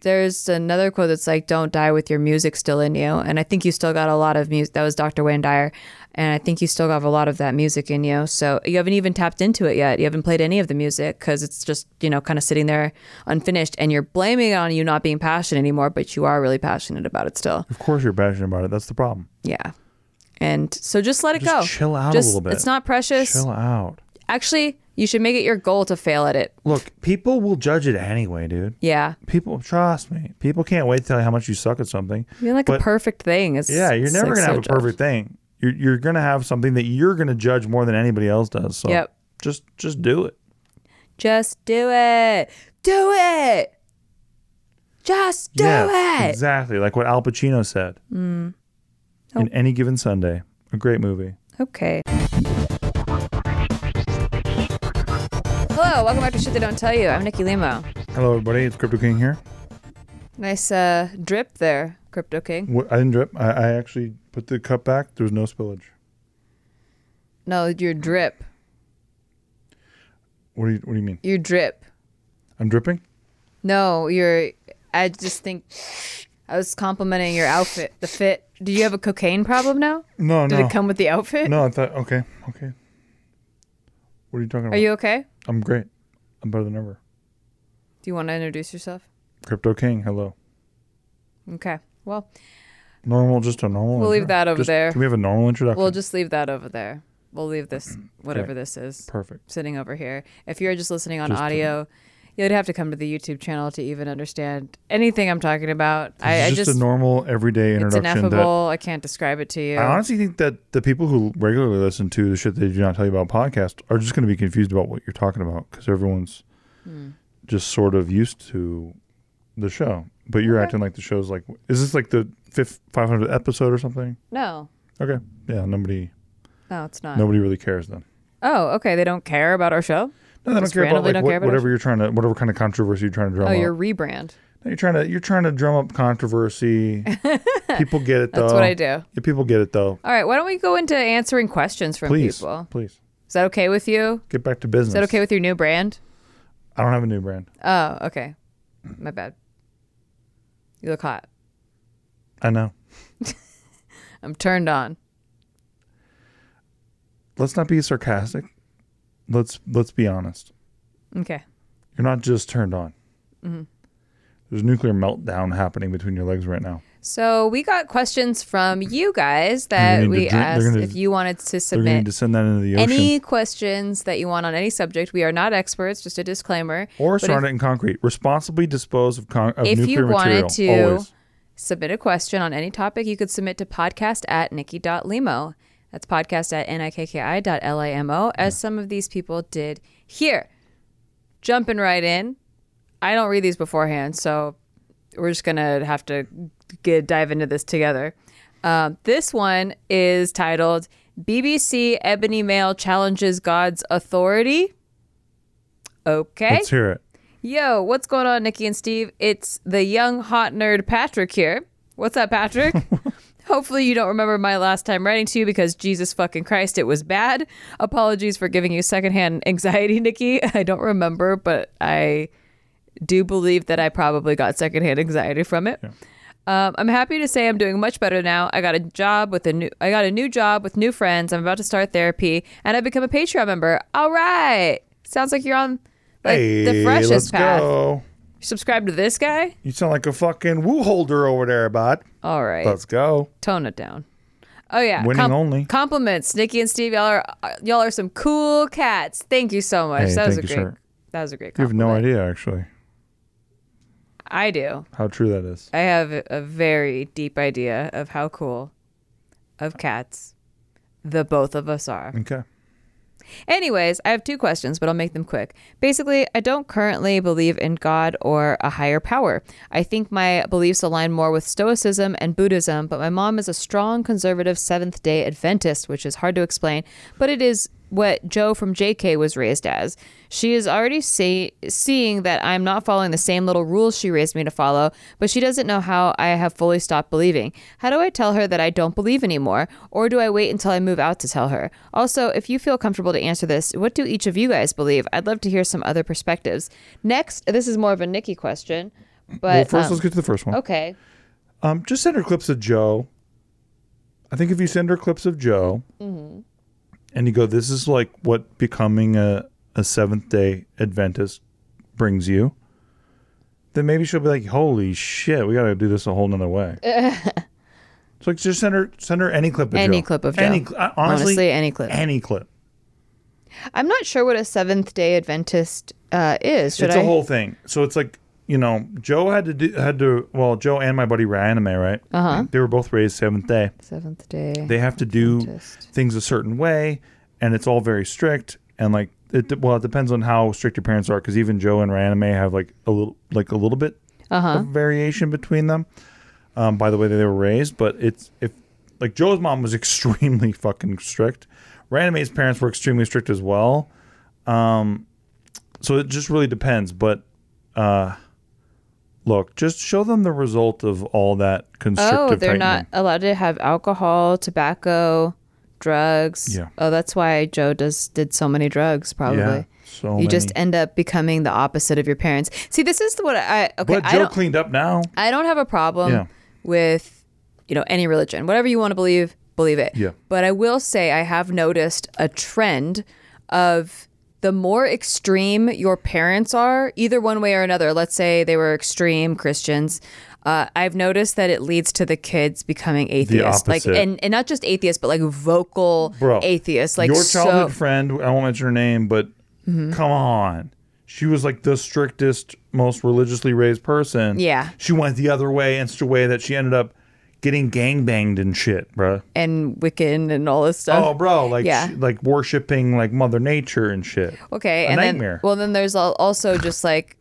There's another quote that's like, "Don't die with your music still in you," and I think you still got a lot of music. That was Dr. Wayne Dyer, and I think you still have a lot of that music in you. So you haven't even tapped into it yet. You haven't played any of the music because it's just you know kind of sitting there unfinished, and you're blaming it on you not being passionate anymore, but you are really passionate about it still. Of course, you're passionate about it. That's the problem. Yeah, and so just let it Just go. chill out a little bit. It's not precious. Chill out. Actually, you should make it your goal to fail at it. Look, people will judge it anyway, dude. Yeah, People, trust me. People can't wait to tell you how much you suck at something. you're like a perfect thing. It's, Yeah, you're never like, gonna so have a perfect thing. You're you're gonna have something that you're gonna judge more than anybody else does. So Yep. just just do it. Just do it. Do it. Just do it. exactly like what Al Pacino said. Mm. In Oh. any given Sunday, a great movie. Okay. Hello, welcome back to Shit They Don't Tell You. I'm Nikki Limo. Hello, everybody. It's Crypto King here. Nice uh, drip there, Crypto King. What, I didn't drip. I, I actually put the cup back. There was no spillage. No, your drip. What do you What do you mean? Your drip. I'm dripping. No, you're. I just think I was complimenting your outfit, the fit. Do you have a cocaine problem now? No, no. Did no. it come with the outfit? No, I thought. Okay, okay. What are you talking about? Are you okay? I'm great. I'm better than ever. Do you want to introduce yourself? Crypto King. Hello. Okay. Well, Normal, just a normal. We'll leave that over Just- there. Can we have a normal introduction? we'll just leave that over there. We'll leave this, whatever this is. Perfect. sitting over here. If you're just listening on Just, audio, you'd have to come to the YouTube channel to even understand anything I'm talking about. I, This I is just, just, a normal, everyday introduction. it's ineffable. I can't describe it to you. I honestly think that the people who regularly listen to the shit they do not tell you about podcast are just going to be confused about what you're talking about because everyone's Hmm. just sort of used to the show. But you're Okay. acting like the show's like, is this like the fifth, 500th episode or something? no, Okay. Yeah. Nobody, no, it's not. nobody really cares then. Oh, okay. They don't care about our show. No, they don't care about like don't what, care about whatever it? you're trying to, whatever kind of controversy you're trying to drum oh, up. Oh, up. your rebrand. No, you're trying to, you're trying to drum up controversy. people get it though. That's what I do. Yeah, people get it though. All right. Why don't we go into answering questions from Please, people? please Is that okay with you? get back to business. Is that okay with your new brand? I don't have a new brand. Oh, okay. My bad. You look hot. I know. I'm turned on. Let's not be sarcastic. Let's let's be honest. Okay. You're not just turned on. Mm-hmm. There's a nuclear meltdown happening between your legs right now. So we got questions from you guys that we drink- asked gonna- if you wanted to submit to send that into the ocean any questions that you want on any subject. We are not experts, just a disclaimer. or start it in concrete. Responsibly dispose of, con- of If you wanted material. to- Always. submit a question on any topic, you could submit to podcast at nikki.limo. That's podcast at nikki.limo, as some of these people did here. Jumping right in. I don't read these beforehand, so we're just going to have to get dive into this together. Um, this one is titled BBC Ebony Male Challenges God's Authority. Okay. Let's hear it. Yo, what's going on, Nikki and Steve? It's the young hot nerd Patrick here. What's up, Patrick? Hopefully, you don't remember my last time writing to you because Jesus fucking Christ, it was bad. Apologies for giving you secondhand anxiety, Nikki. I don't remember, but I do believe that I probably got secondhand anxiety from it. Um, I'm happy to say I'm doing much better now. I got a job with a new. I got a new job with new friends. I'm about to start therapy, and I've become a Patreon member. All right, sounds like you're on like hey, the freshest path. go. Subscribe to this guy. You sound like a fucking woo holder over there, bud. All right, Let's go. tone it down. Oh yeah, Winning only. Compliments, Nikki and Steve. Y'all are uh, y'all are some cool cats. Thank you so much. Hey, that was a you, great. sir. That was a great. You have no idea, actually, I do. how true that is. I have a very deep idea of how cool of cats the both of us are. Okay. Anyways, I have two questions, but I'll make them quick. Basically, I don't currently believe in God or a higher power. I think my beliefs align more with Stoicism and Buddhism, but my mom is a strong conservative Seventh day Adventist, which is hard to explain, but it is what Joe from JK was raised as. She is already see- seeing that I'm not following the same little rules she raised me to follow, but she doesn't know how I have fully stopped believing. How do I tell her that I don't believe anymore, or do I wait until I move out to tell her? Also, if you feel comfortable to answer this, what do each of you guys believe? I'd love to hear some other perspectives. Next, this is more of a Nikki question, but well, first, um, let's get to the first one. okay. Um, just send her clips of Joe. I think if you send her clips of Joe, Mm-hmm. And you go, "This is like what becoming a a Seventh Day Adventist brings you," then maybe she'll be like, "Holy shit, we got to do this a whole nother way." so like, just send her send her any clip of Any Joe. clip of Joe. Any, uh, honestly, Honestly, any clip. any clip. I'm not sure what a Seventh Day Adventist uh, is. Should it's I? a whole thing. So it's like you know, Joe had to do had to. Well, Joe and my buddy were anime, right? Uh Uh-huh. They were both raised Seventh Day. Seventh Day. they have to do Adventist. things a certain way and it's all very strict and like it well it depends on how strict your parents are because even joe and anime have like a little like a little bit Uh-huh. of variation between them um, by the way that they were raised but it's if like joe's mom was extremely fucking strict Ranime's parents were extremely strict as well um, so it just really depends but uh look just show them the result of all that constrictive Oh, they're tightening. not allowed to have alcohol, tobacco, drugs. Yeah. Oh, that's why Joe does did so many drugs. Probably. yeah so you just end up becoming the opposite of your parents. See, this is what I okay. but I joe cleaned up now I don't have a problem Yeah. with you know any religion, whatever you want to believe, believe it. Yeah. But I will say I have noticed a trend of the more extreme your parents are, either one way or another. Let's say they were extreme Christians. Uh, I've noticed that it leads to the kids becoming atheists, like and, and not just atheists, but like vocal Bro, atheists. Like your so, childhood friend, I won't mention her name, but Mm-hmm. come on. She was like the strictest, most religiously raised person. Yeah. She went the other way in such a way that she ended up getting gang banged and shit, bro. and Wiccan and all this stuff. Oh, bro, like Yeah. like worshiping like Mother Nature and shit. Okay, A and nightmare. then well, then there's also just like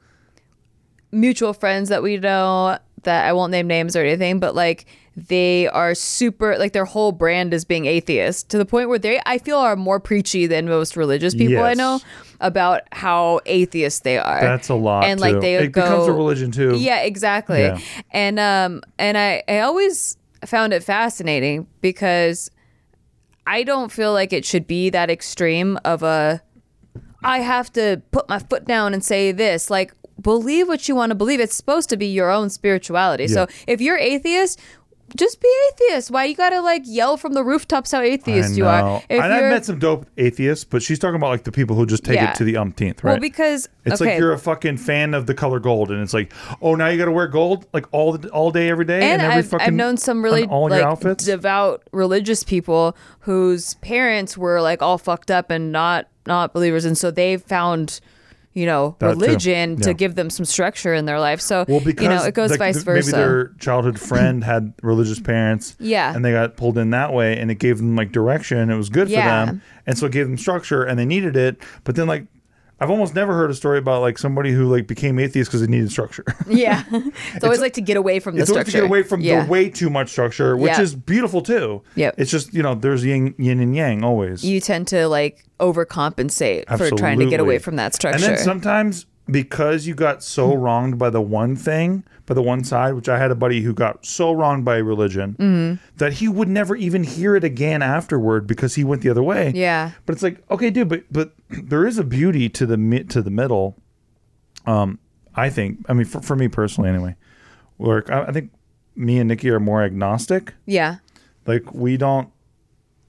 mutual friends that we know that I won't name names or anything, but like they are super like their whole brand is being atheist to the point where they I feel are more preachy than most religious people I know about how atheist they are. That's a lot. And like too. they it go becomes a religion too. yeah, exactly. Yeah. And um and I I always found it fascinating because I don't feel like it should be that extreme of a I have to put my foot down and say this. Like believe what you want to believe. It's supposed to be your own spirituality. So if you're atheist, just be atheist. Why you gotta like yell from the rooftops how atheist you are? If and I've you're- met some dope atheists, but she's talking about like the people who just take Yeah. it to the umpteenth, right? well, because it's okay, like you're a fucking fan of the color gold, and it's like, oh, now you got to wear gold like all the, all day, every day, and every I've, fucking I've known some really on all like your outfits. devout religious people whose parents were like all fucked up and not not believers, and so they found you know That religion to give them some structure in their life. So well, because you know it goes like, vice versa. Maybe their childhood friend had religious parents, Yeah. and they got pulled in that way, and it gave them like direction. It was good Yeah. for them, and so it gave them structure, and they needed it. But then like. I've almost never heard a story about like somebody who like became atheist because they needed structure. yeah, it's always like to get away from the it's always structure. to get away from yeah. the way too much structure, which Yeah. is beautiful too. Yep. It's just you know there's yin, yin and yang always. You tend to like overcompensate for trying to get away from that structure. And then sometimes because you got so wronged by the one thing, by the one side, which I had a buddy who got so wronged by religion Mm-hmm. that he would never even hear it again afterward because he went the other way. Yeah. But it's like, okay, dude, but but there is a beauty to the to the middle. Um, I think. I mean, for, for me personally, anyway. Where I, I think me and Nikki are more agnostic. yeah, Like we don't,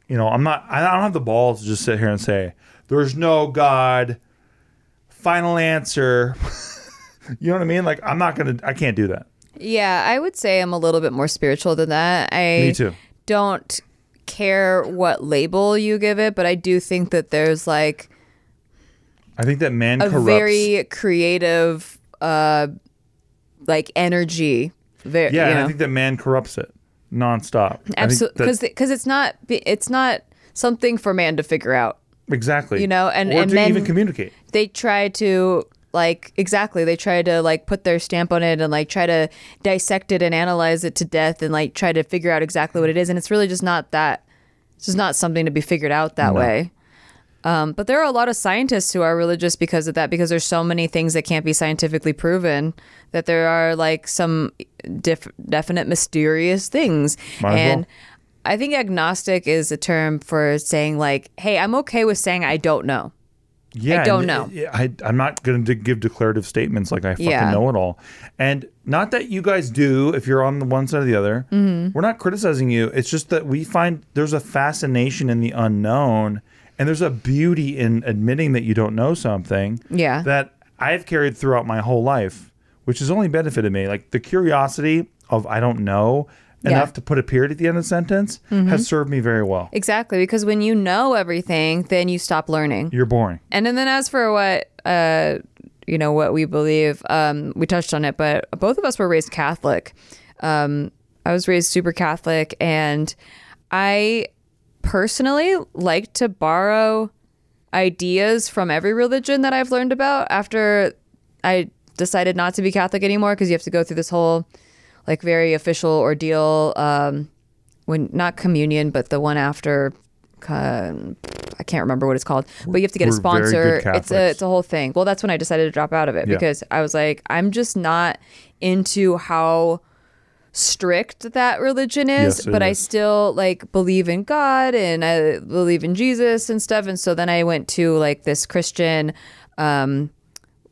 you know, I'm not. I don't have the balls to just sit here and say there's no God. Final answer. you know what I mean? Like I'm not gonna. I can't do that. yeah, I would say I'm a little bit more spiritual than that. I Me too. don't care what label you give it, but I do think that there's like I think that man a corrupts. very creative, uh, like energy. Very, yeah, you and I think that man corrupts it nonstop. Absolutely because because it's not it's not something for man to figure out. Exactly. you know, and- or and to even communicate. they try to like exactly they try to like put their stamp on it and like try to dissect it and analyze it to death and like try to figure out exactly what it is and it's really just not that it's just not something to be figured out that way um, but there are a lot of scientists who are religious because of that because there's so many things that can't be scientifically proven that there are like some diff- definite mysterious things Might and well. I think agnostic is a term for saying like hey i'm okay with saying i don't know Yeah, I don't know. I, I'm not going to give declarative statements like I fucking Yeah. know it all. And not that you guys do, if you're on the one side or the other. Mm-hmm. We're not criticizing you. It's just that we find there's a fascination in the unknown, and there's a beauty in admitting that you don't know something. Yeah. That I've carried throughout my whole life, which has only benefited me. Like the curiosity of I don't know Yeah. Mm-hmm. enough to put a period at the end of the sentence has served me very well. Exactly, because when you know everything, then you stop learning. You're boring. And then, then as for what uh, you know, what we believe, um, we touched on it, but both of us were raised Catholic. Um, I was raised super Catholic, and I personally like to borrow ideas from every religion that I've learned about after I decided not to be Catholic anymore because you have to go through this whole like very official ordeal um, when not communion but the one after uh, I can't remember what it's called but you have to get a We're good sponsor. it's a it's a whole thing. Well that's when I decided to drop out of it Yeah. because I was like I'm just not into how strict that religion is Yes, but I still like believe in God and I believe in Jesus and stuff. And so then I went to like this Christian um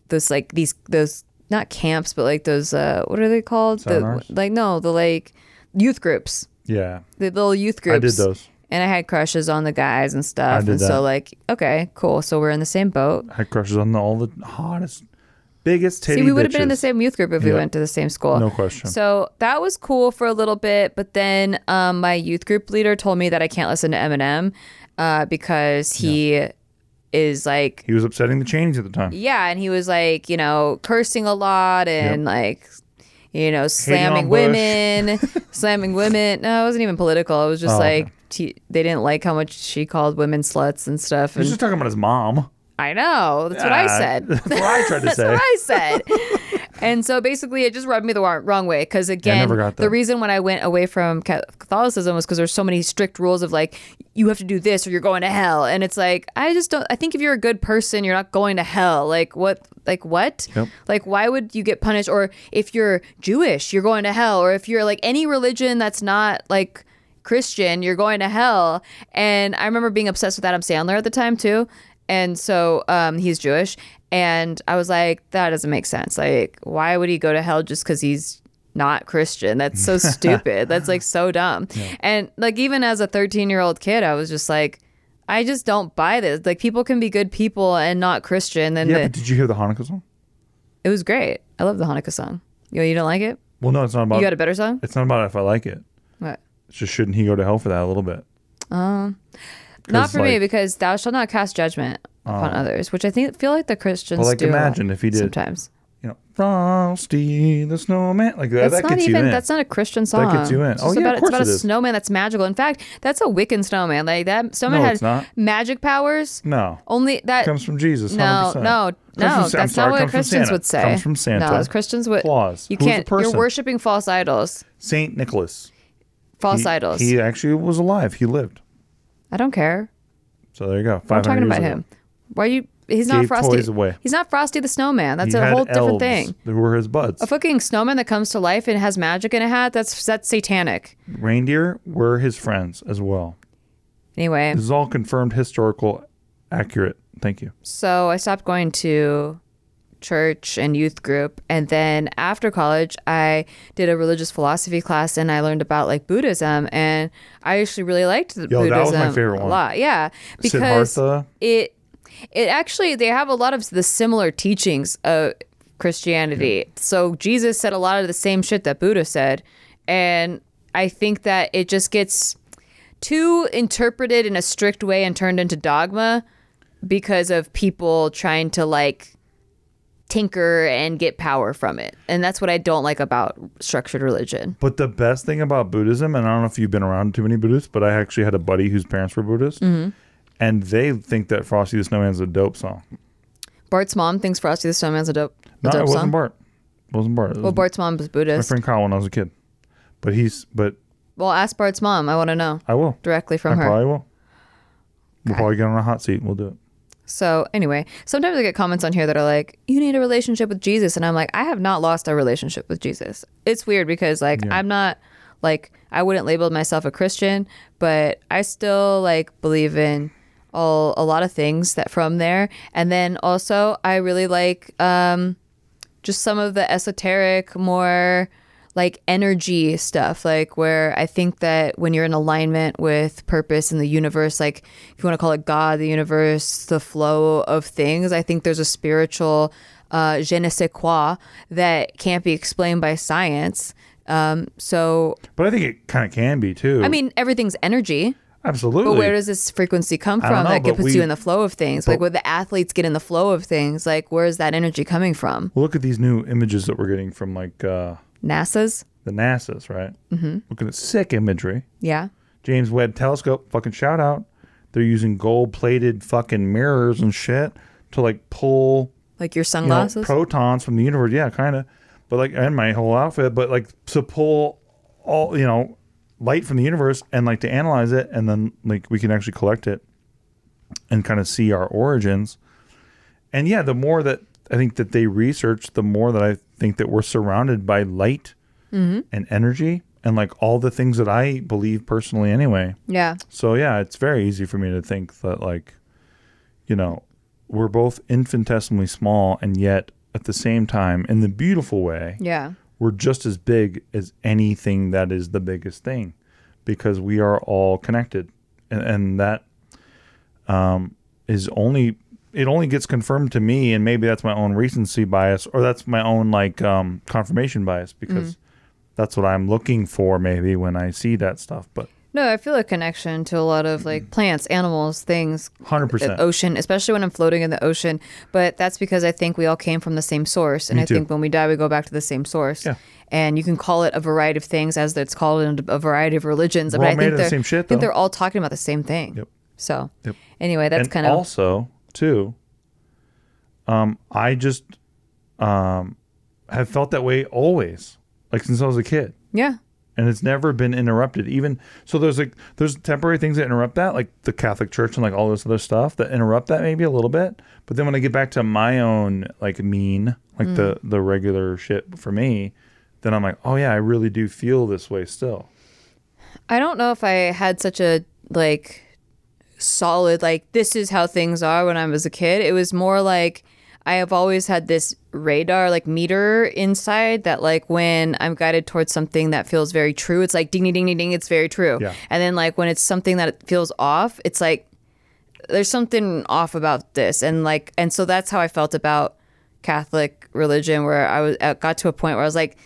those like these those not camps but like those uh what are they called the, Seminars? like no the like youth groups Yeah. the little youth groups I did those. and I had crushes on the guys and stuff I did and that. so like okay cool so we're in the same boat I had crushes on the, all the hottest, biggest titty See, we would have been in the bitches. same youth group if we Yeah. went to the same school. No question. So that was cool for a little bit, but then um, my youth group leader told me that I can't listen to Eminem uh, because he is like, He was upsetting the Cheneys at the time. yeah, and he was like, you know, cursing a lot and like, you know, slamming women, slamming women. No, it wasn't even political. It was just Oh, okay. like t- they didn't like how much she called women sluts and stuff. He was And just talking about his mom. I know that's what I said. That's what I tried to That's say. what I said. And so basically, it just rubbed me the wrong, way. Because again, the reason when I went away from Catholicism was because there's so many strict rules of like, you have to do this or you're going to hell. And it's like, I just don't, I think if you're a good person, you're not going to hell. Like, what? Like, what? Yep. Like, why would you get punished? Or if you're Jewish, you're going to hell. Or if you're like any religion that's not like, Christian, you're going to hell. And I remember being obsessed with Adam Sandler at the time too. And so um, he's Jewish. And I was like, that doesn't make sense. Like, why would he go to hell just because he's not Christian. That's so stupid. That's like so dumb. And like even as a 13 year old kid, I was just like, I just don't buy this. Like people can be good people and not Christian. And Yeah, the- but did you hear the Hanukkah song? it was great. I love the Hanukkah song. You, you don't like it? Well, no, it's not about. You got a better song? It's not about if I like it. What? It's just shouldn't he go to hell for that a little bit? Um, Not for me because thou shalt not cast judgment upon oh. others, which I think feel like the Christians Well, like, do. imagine if he did. sometimes. You know, Frosty the Snowman, like that. That's that not gets even. you in. That's not a Christian song. That gets you in. It's Oh, yeah, about, of course it's about it a snowman that's magical. In fact, that's a Wiccan snowman. Like that snowman No, had magic powers. no, Only that comes from Jesus. No, 100%. no, no. I'm that's sorry, not what Christians would say. Comes from Santa. No, as Christians would. Claus. You can't. You're worshiping false idols. Saint Nicholas. False he, idols. He actually was alive. He lived. I don't care. So there you go. 500 talking about ago. him. Why are you? He's not Gave Frosty. away. He's not Frosty the Snowman. That's He a had whole different elves thing. Who were his buds. A fucking snowman that comes to life and has magic in a hat. That's that's satanic. Reindeer were his friends as well. Anyway, This is all confirmed, historical, accurate. Thank you. so I stopped going to church and youth group and then after college I did a religious philosophy class and I learned about like Buddhism and I actually really liked the Yo, Buddhism that was my favorite a lot. Yeah, because Siddhartha. it it actually they have a lot of the similar teachings of Christianity. So Jesus said a lot of the same shit that Buddha said, and I think that it just gets too interpreted in a strict way and turned into dogma because of people trying to like tinker and get power from it. And that's what I don't like about structured religion. But the best thing about Buddhism, and I don't know if you've been around too many Buddhists, but I actually had a buddy whose parents were Buddhist, Mm-hmm. and they think that Frosty the Snowman is a dope song. Bart's mom thinks Frosty the Snowman's a dope, a No, dope it wasn't song. Bart. It wasn't Bart. It Well, was Bart's mom was Buddhist. my friend Kyle when I was a kid. But he's, but Well, ask Bart's mom. I want to know I will. directly from her. I her. probably will. We'll probably get on a hot seat. We'll do it. So anyway, sometimes I get comments on here that are like, "You need a relationship with Jesus," and I'm like, I have not lost a relationship with Jesus. It's weird because like I'm not like I wouldn't label myself a Christian, but I still like believe in all a lot of things that from there, and then also I really like um, just some of the esoteric, more like energy stuff, like where I think that when you're in alignment with purpose in the universe, like if you want to call it God, the universe, the flow of things, I think there's a spiritual uh, je ne sais quoi that can't be explained by science. Um, so, But I think it kind of can be too. I mean, everything's energy. absolutely. But where does this frequency come from know, that but puts we- you in the flow of things? Like where the athletes get in the flow of things, like where's that energy coming from? Look at these new images that we're getting from like uh, NASA's? the NASA's, right? Mm-hmm. Looking at sick imagery. Yeah. James Webb Telescope, fucking shout out. They're using gold plated fucking mirrors and shit to like pull Like your you know, sunglasses? protons from the universe. Yeah, kind of. But like, and my whole outfit, but like to pull all, you know, light from the universe and like to analyze it. And then like we can actually collect it and kind of see our origins. And yeah, the more that I think that they research, the more that I think that we're surrounded by light and energy and like all the things that I believe personally anyway. yeah. So yeah, it's very easy for me to think that like, you know, we're both infinitesimally small and yet at the same time, in the beautiful way, Yeah. we're just as big as anything that is the biggest thing because we are all connected. And, and that um, is only, it only gets confirmed to me. And maybe that's my own recency bias or that's my own like um, confirmation bias because that's what I'm looking for maybe when I see that stuff. But No, I feel a connection to a lot of like plants, animals, things, 100%. ocean, especially when I'm floating in the ocean. But that's because I think we all came from the same source. And Me I too. think when we die, we go back to the same source. Yeah. And you can call it a variety of things as it's called in a variety of religions. We're but all I made think of the they're, same shit, I think they're all talking about the same thing. Yep. So Yep. anyway, that's and kind of also too um i just um have felt that way always like since i was a kid. Yeah. and it's never been interrupted. Even so there's like there's temporary things that interrupt that like the catholic church and like all this other stuff that interrupt that maybe a little bit. But then when i get back to my own like mean like the the regular shit for me then i'm like oh yeah i really do feel this way still. I don't know if I had such a like solid like this is how things are when I was a kid. It was more like I have always had this radar like meter inside that like when I'm guided towards something that feels very true, it's like ding ding ding ding ding, it's very true. Yeah. And then like when it's something that feels off, it's like there's something off about this, and like and so that's how I felt about Catholic religion, where I was I got to a point where I was like.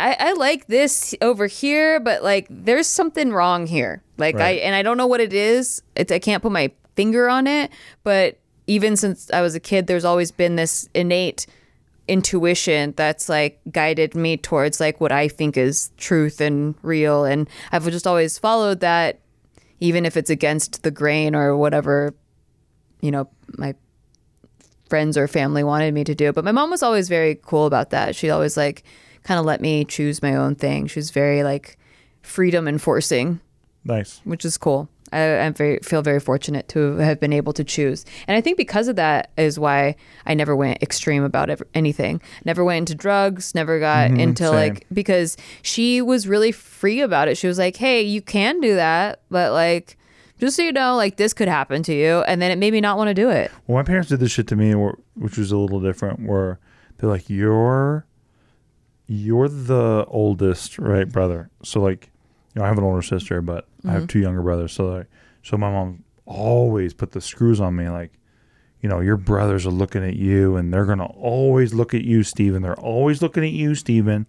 I, I like this over here, but like there's something wrong here. Like I and I don't know what it is. It, I can't put my finger on it, but even since I was a kid, there's always been this innate intuition that's like guided me towards like what I think is truth and real, and I've just always followed that, even if it's against the grain or whatever, you know, my friends or family wanted me to do. But my mom was always very cool about that. She always like kind of let me choose my own thing. She was very like freedom enforcing, Nice. which is cool. I, I very feel very fortunate to have been able to choose, and I think because of that is why I never went extreme about ev- anything. Never went into drugs. Never got mm-hmm. into same. like because she was really free about it. She was like, "Hey, you can do that, but like." Just so you know, like this could happen to you, and then it made me not want to do it. Well, my parents did this shit to me, which was a little different. Where they're like, "You're, you're the oldest, right, brother?" So like, you know, I have an older sister, but I have mm-hmm. two younger brothers. So like, so my mom always put the screws on me, like, you know, your brothers are looking at you, and they're gonna always look at you, Stephen. They're always looking at you, Stephen.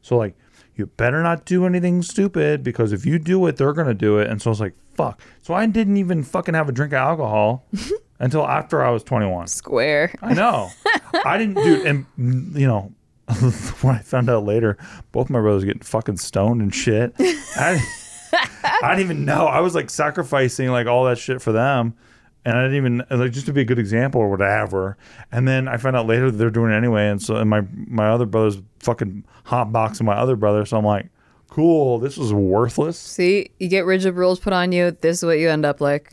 So like, you better not do anything stupid because if you do it, they're gonna do it. And so I was like, fuck. So I didn't even fucking have a drink of alcohol until after I was 21. Square. I know. I didn't do and you know when I found out later, both my brothers getting fucking stoned and shit. I, I didn't even know. I was like sacrificing like all that shit for them. And I didn't even like just to be a good example or whatever. And then I found out later that they're doing it anyway. And so and my my other brother's fucking hot boxing my other brother. So I'm like, cool, this was worthless. See, you get rigid rules put on you. This is what you end up like.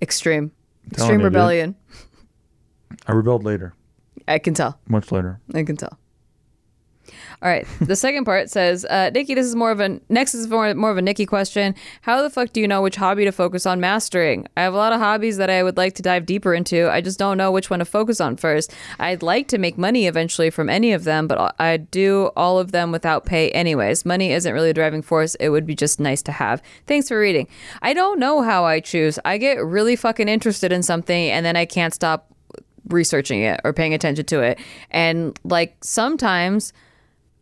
Extreme. Extreme you, dude. rebellion. I rebelled later, I can tell. much later. I can tell. All right. The second part says, uh, Nikki, this is more of a next is more more of a Nikki question. How the fuck do you know which hobby to focus on mastering? I have a lot of hobbies that I would like to dive deeper into. I just don't know which one to focus on first. I'd like to make money eventually from any of them, but I do all of them without pay anyways. Money isn't really a driving force. It would be just nice to have. Thanks for reading. I don't know how I choose. I get really fucking interested in something and then I can't stop researching it or paying attention to it. And like sometimes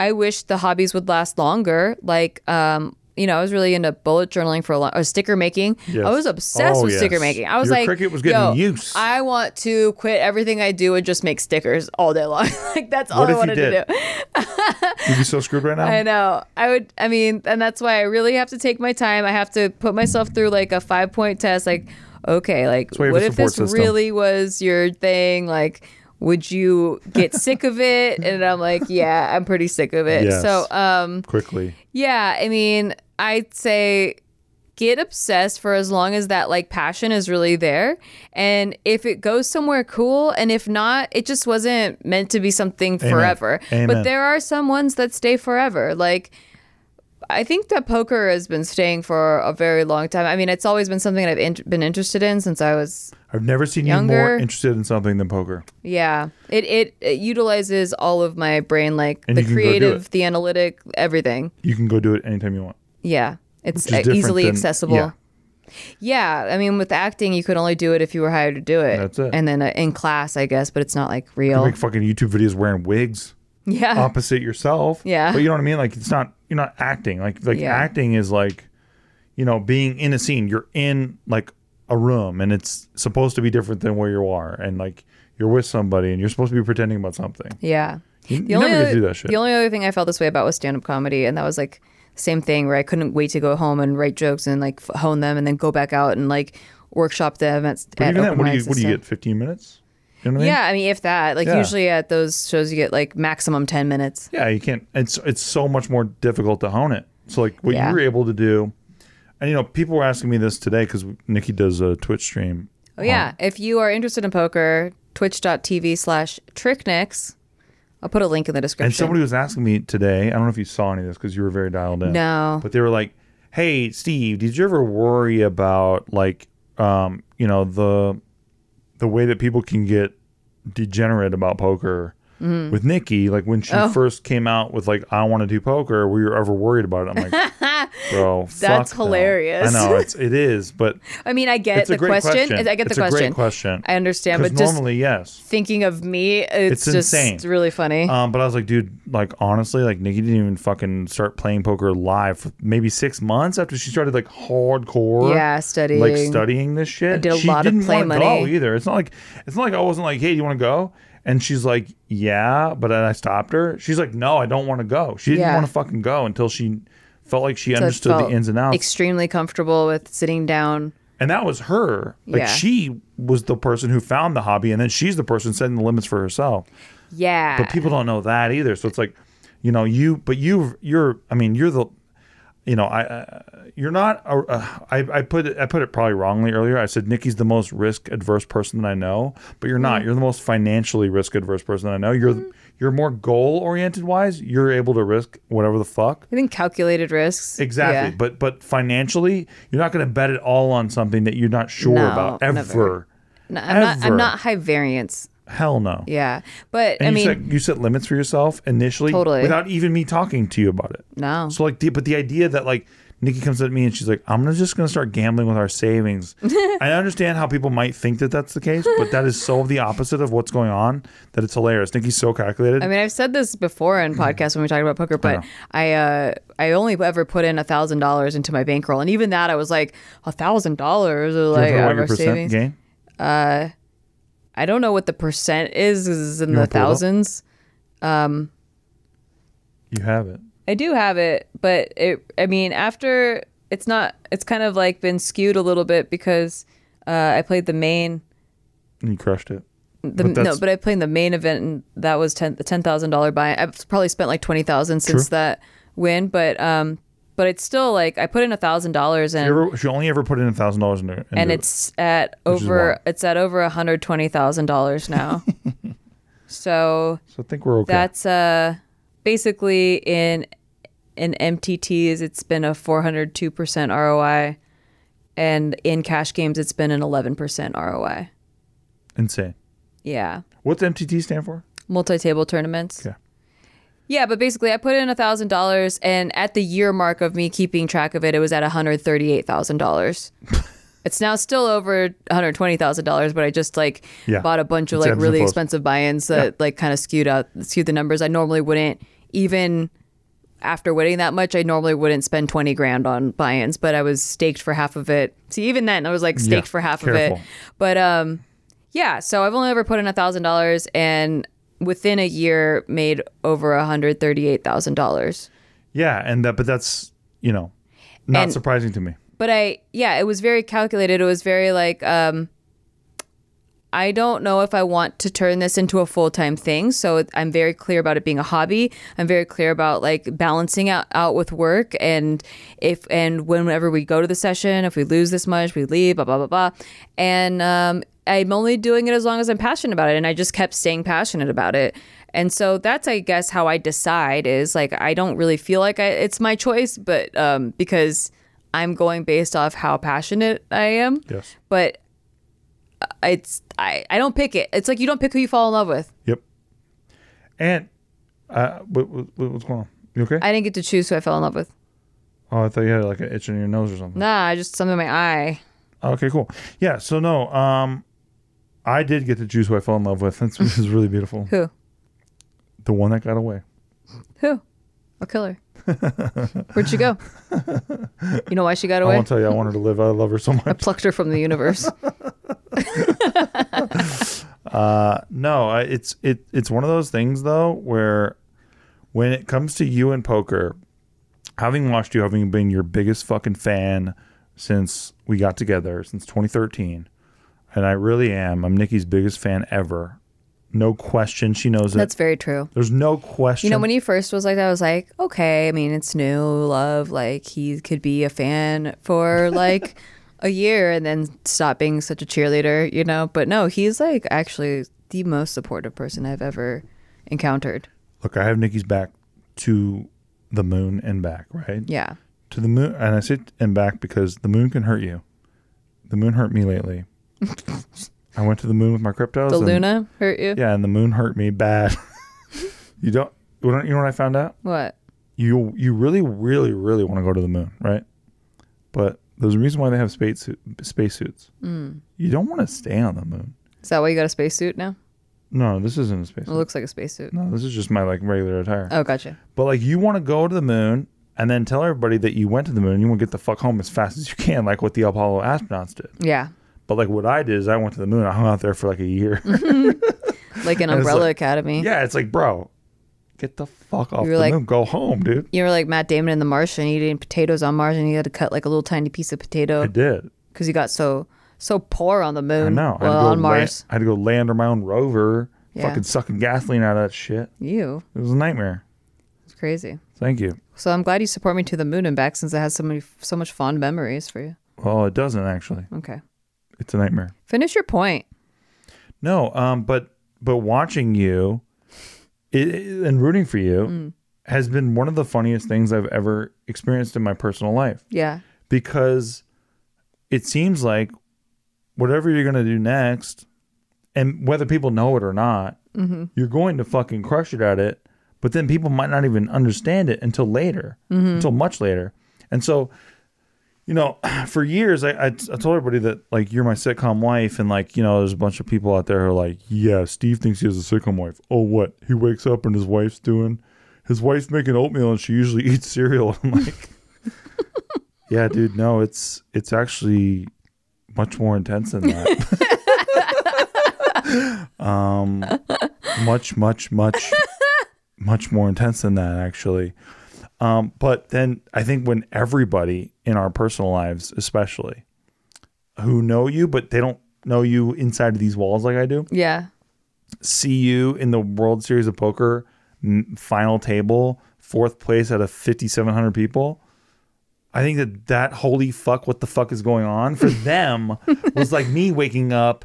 I wish the hobbies would last longer. Like, um, you know, I was really into bullet journaling for a long, or sticker making. Yes. I was obsessed Oh, with sticker making. I was Your like, Cricut was getting Yo, use." I want to quit everything I do and just make stickers all day long. like that's all What I wanted to do. You'd be so screwed right now. I know. I would. I mean, and that's why I really have to take my time. I have to put myself through like a five point test. Like, okay, like why you have what if this system. really was your thing? Like, would you get sick of it? And I'm like, yeah, I'm pretty sick of it. Yes. So, um, Quickly. yeah, I mean, I'd say get obsessed for as long as that like passion is really there. And if it goes somewhere cool and if not, it just wasn't meant to be something forever. Amen. But there are some ones that stay forever. Like I think that poker has been staying for a very long time. I mean, it's always been something that I've in- been interested in since I was I've never seen you more interested in something than poker. yeah. It it, it utilizes all of my brain like And the you can go do creative, the analytic, everything. You can go do it anytime you want. Yeah, it's Which is different easily than- accessible. yeah. Yeah. I mean, with acting, you could only do it if you were hired to do it. That's it. And then uh, in class, I guess, but it's not like You real. make fucking YouTube videos wearing wigs yeah. opposite yourself. Yeah. But you know what I mean? Like it's not you're not acting. Like like Yeah. acting is like, you know, being in a scene. You're in like a room and it's supposed to be different than where you are. And like you're with somebody and you're supposed to be pretending about something. yeah. You, The you only, never other, do that shit. the only other thing I felt this way about was stand up comedy, and that was like same thing where I couldn't wait to go home and write jokes and like hone them, and then go back out and like workshop them at, but at even open what do you what do you get? Fifteen minutes? You know what I mean? Yeah, I mean, if that, like Yeah. usually at those shows, you get like maximum ten minutes. Yeah, you can't. It's it's so much more difficult to hone it. So like what Yeah. you were able to do, and you know people were asking me this today because Nikki does a Twitch stream. Oh yeah, if you are interested in poker, twitch.tv slash tricknicks. I'll put a link in the description. And somebody was asking me today. I don't know if you saw any of this because you were very dialed in. No. but they were like, "Hey, Steve, did you ever worry about like, um, you know, the the way that people can get degenerate about poker Mm-hmm. with Nikki. Like when she Oh. first came out with like I want to do poker, were you ever worried about it? I'm like, bro, That's fuck no." hilarious. I know it's it is, but I mean, I get it's the question. question. I get the It's a great question. question. I understand, but normally, yes. thinking of me, it's, It's just insane. really funny. Um, but I was like, dude, like honestly, like Nikki didn't even fucking start playing poker live for maybe six months after she started like hardcore. Yeah, studying. like studying this shit. I did a she lot of didn't play wanna go money. either. It's not like it's not like I wasn't like, hey, do you want to go? And she's like, yeah, but then I stopped her. She's like, no, I don't want to go. She didn't Yeah. want to fucking go until she felt like she So understood the felt ins and outs. Extremely comfortable with sitting down. and that was her. Like Yeah. she was the person who found the hobby, and then she's the person setting the limits for herself. Yeah. But people don't know that either. So it's like, you know, you, but you, you're, I mean, you're the, you know, I, uh, you're not. A, uh, I, I put it, I put it probably wrongly earlier. I said Nikki's the most risk adverse person that I know, but you're Mm. not. You're the most financially risk adverse person that I know. You're, you're more goal oriented wise. You're able to risk whatever the fuck. I think calculated risks. Exactly. Yeah. But but financially, you're not going to bet it all on something that you're not sure No, about ever. No, I'm not. I'm not high variance. Hell no. Yeah, but And I you mean, set, you set limits for yourself initially Totally. without even me talking to you about it. no. So like, the, but the idea that like Nikki comes at me and she's like, "I'm just gonna start gambling with our savings." I understand how people might think that that's the case, but that is so the opposite of what's going on that it's hilarious. Nikki's so calculated. I mean, I've said this before in podcasts when we talked about poker, but I uh, I only ever put in a thousand dollars into my bankroll, and even that I was like a thousand dollars or like ever know out what of our savings. gain? I don't know what the percent is, is in You the wanna pull it up? thousands. You have it. I do have it, but it. I mean, after it's not. It's kind of like been skewed a little bit because uh, I played the main. And you crushed it. The, But no, but I played the main event, and that was ten the ten thousand dollar buy. I've probably spent like twenty thousand since True. that win, but um, but it's still like I put in a thousand dollars and ever, she only ever put in a thousand dollars into and it's at over it's at over a hundred twenty thousand dollars now. so So I think we're okay. that's uh basically in in MTTs it's been a four hundred two percent ROI, and in cash games it's been an eleven percent ROI. insane. Yeah, What's MTT stand for? multi table tournaments. Okay. Yeah, but basically, I put in a thousand dollars, and at the year mark of me keeping track of it, it was at one hundred thirty-eight thousand dollars. It's now still over one hundred twenty thousand dollars, but I just like Yeah. bought a bunch of It's like really flows. expensive buy-ins that like kind of skewed out, skewed the numbers. I normally wouldn't even after winning that much. I normally wouldn't spend twenty grand on buy-ins, but I was staked for half of it. See, even then, I was like staked Yeah, for half careful. of it. But um, yeah. So I've only ever put in a thousand dollars, and within a year made over a hundred thirty-eight thousand dollars. Yeah, and that, but that's you know, not And- surprising to me. But I, yeah, it was very calculated. It was very like, um, I don't know if I want to turn this into a full time thing. So I'm very clear about it being a hobby. I'm very clear about like balancing out, out with work and if and whenever we go to the session, if we lose this much, we leave, blah blah blah blah. And um, I'm only doing it as long as I'm passionate about it. And I just kept staying passionate about it. And so that's, I guess, how I decide is like I don't really feel like I, it's my choice, but um, because I'm going based off how passionate I am. Yes. But it's I, I don't pick it. It's like you don't pick who you fall in love with. Yep. And uh, what, what, what's going on? You okay? I didn't get to choose who I fell in love with. oh, I thought you had like an itch in your nose or something. Nah, I just something in my eye. Okay, cool. Yeah. So no, um, I did get to choose who I fell in love with. That's, this is really beautiful. Who? The one that got away. Who? I'll kill her. Where'd she go? You know why she got away? I won't tell you. I want her to live. I love her so much. I plucked her from the universe. Uh, no, I- it's it it's one of those things though where when it comes to you and poker, having watched you, having been your biggest fucking fan since we got together since 2013, and I really am. I'm Nikki's biggest fan ever. No question, she knows it. That's very true. There's no question. You know, when he first was like that, I was like, okay, I mean, it's new love. Like, he could be a fan for like a year and then stop being such a cheerleader, you know? But no, he's like actually the most supportive person I've ever encountered. Look, I have Nikki's back to the moon and back, right? Yeah. To the moon, and I say and back because the moon can hurt you. The moon hurt me lately. I went to the moon with my cryptos. The and- Luna hurt you? Yeah, and the moon hurt me bad. you don't. You know you know what I found out? What? You you really really really want to go to the moon, right? But there's a reason why they have space suit, spacesuits. Mm. You don't want to stay on the moon. Is that why you got a spacesuit now? No, this isn't a spacesuit. It looks like a spacesuit. no, this is just my like regular attire. Oh, gotcha. But like you want to go to the moon and then tell everybody that you went to the moon. You want to get the fuck home as fast as you can, like what the Apollo astronauts did. Yeah. But like what I did is I went to the moon. I hung out there for like a year. Like an Umbrella like- Academy. yeah, it's like, bro, get the fuck off You the were like- moon. Go home, dude. You were like Matt Damon in The Martian eating potatoes on Mars and you had to cut like a little tiny piece of potato. I did. because you got so so poor on the I moon. know. I had, Well, to go on Mars. I had to go land on my own rover, Yeah. fucking sucking gasoline out of that shit. You. It was a nightmare. It's crazy. Thank you. So I'm glad you support me to the moon and back since it has so many so much fond memories for you. Well, it doesn't actually. Okay. It's a nightmare. Finish your point. No, um, but but watching you it, and rooting for you Mm. has been one of the funniest things I've ever experienced in my personal life Yeah. because it seems like whatever you're gonna do next, and whether people know it or not, Mm-hmm. you're going to fucking crush it at it. But then people might not even understand it until later, Mm-hmm. until much later. And so, you know, for years, I, I, I told everybody that like you're my sitcom wife, and like you know, there's a bunch of people out there who are like, yeah, Steve thinks he has a sitcom wife. Oh, what? He wakes up and his wife's doing, his wife's making oatmeal, and she usually eats cereal. I'm like, yeah, dude, no, it's it's actually much more intense than that. um, much, much, much, much more intense than that, actually. Um, but then I think when everybody in our personal lives, especially, who know you, but they don't know you inside of these walls like I do, Yeah. see you in the World Series of Poker final table, fourth place out of 5,700 people. I think that that holy fuck, what the fuck is going on for them was like me waking up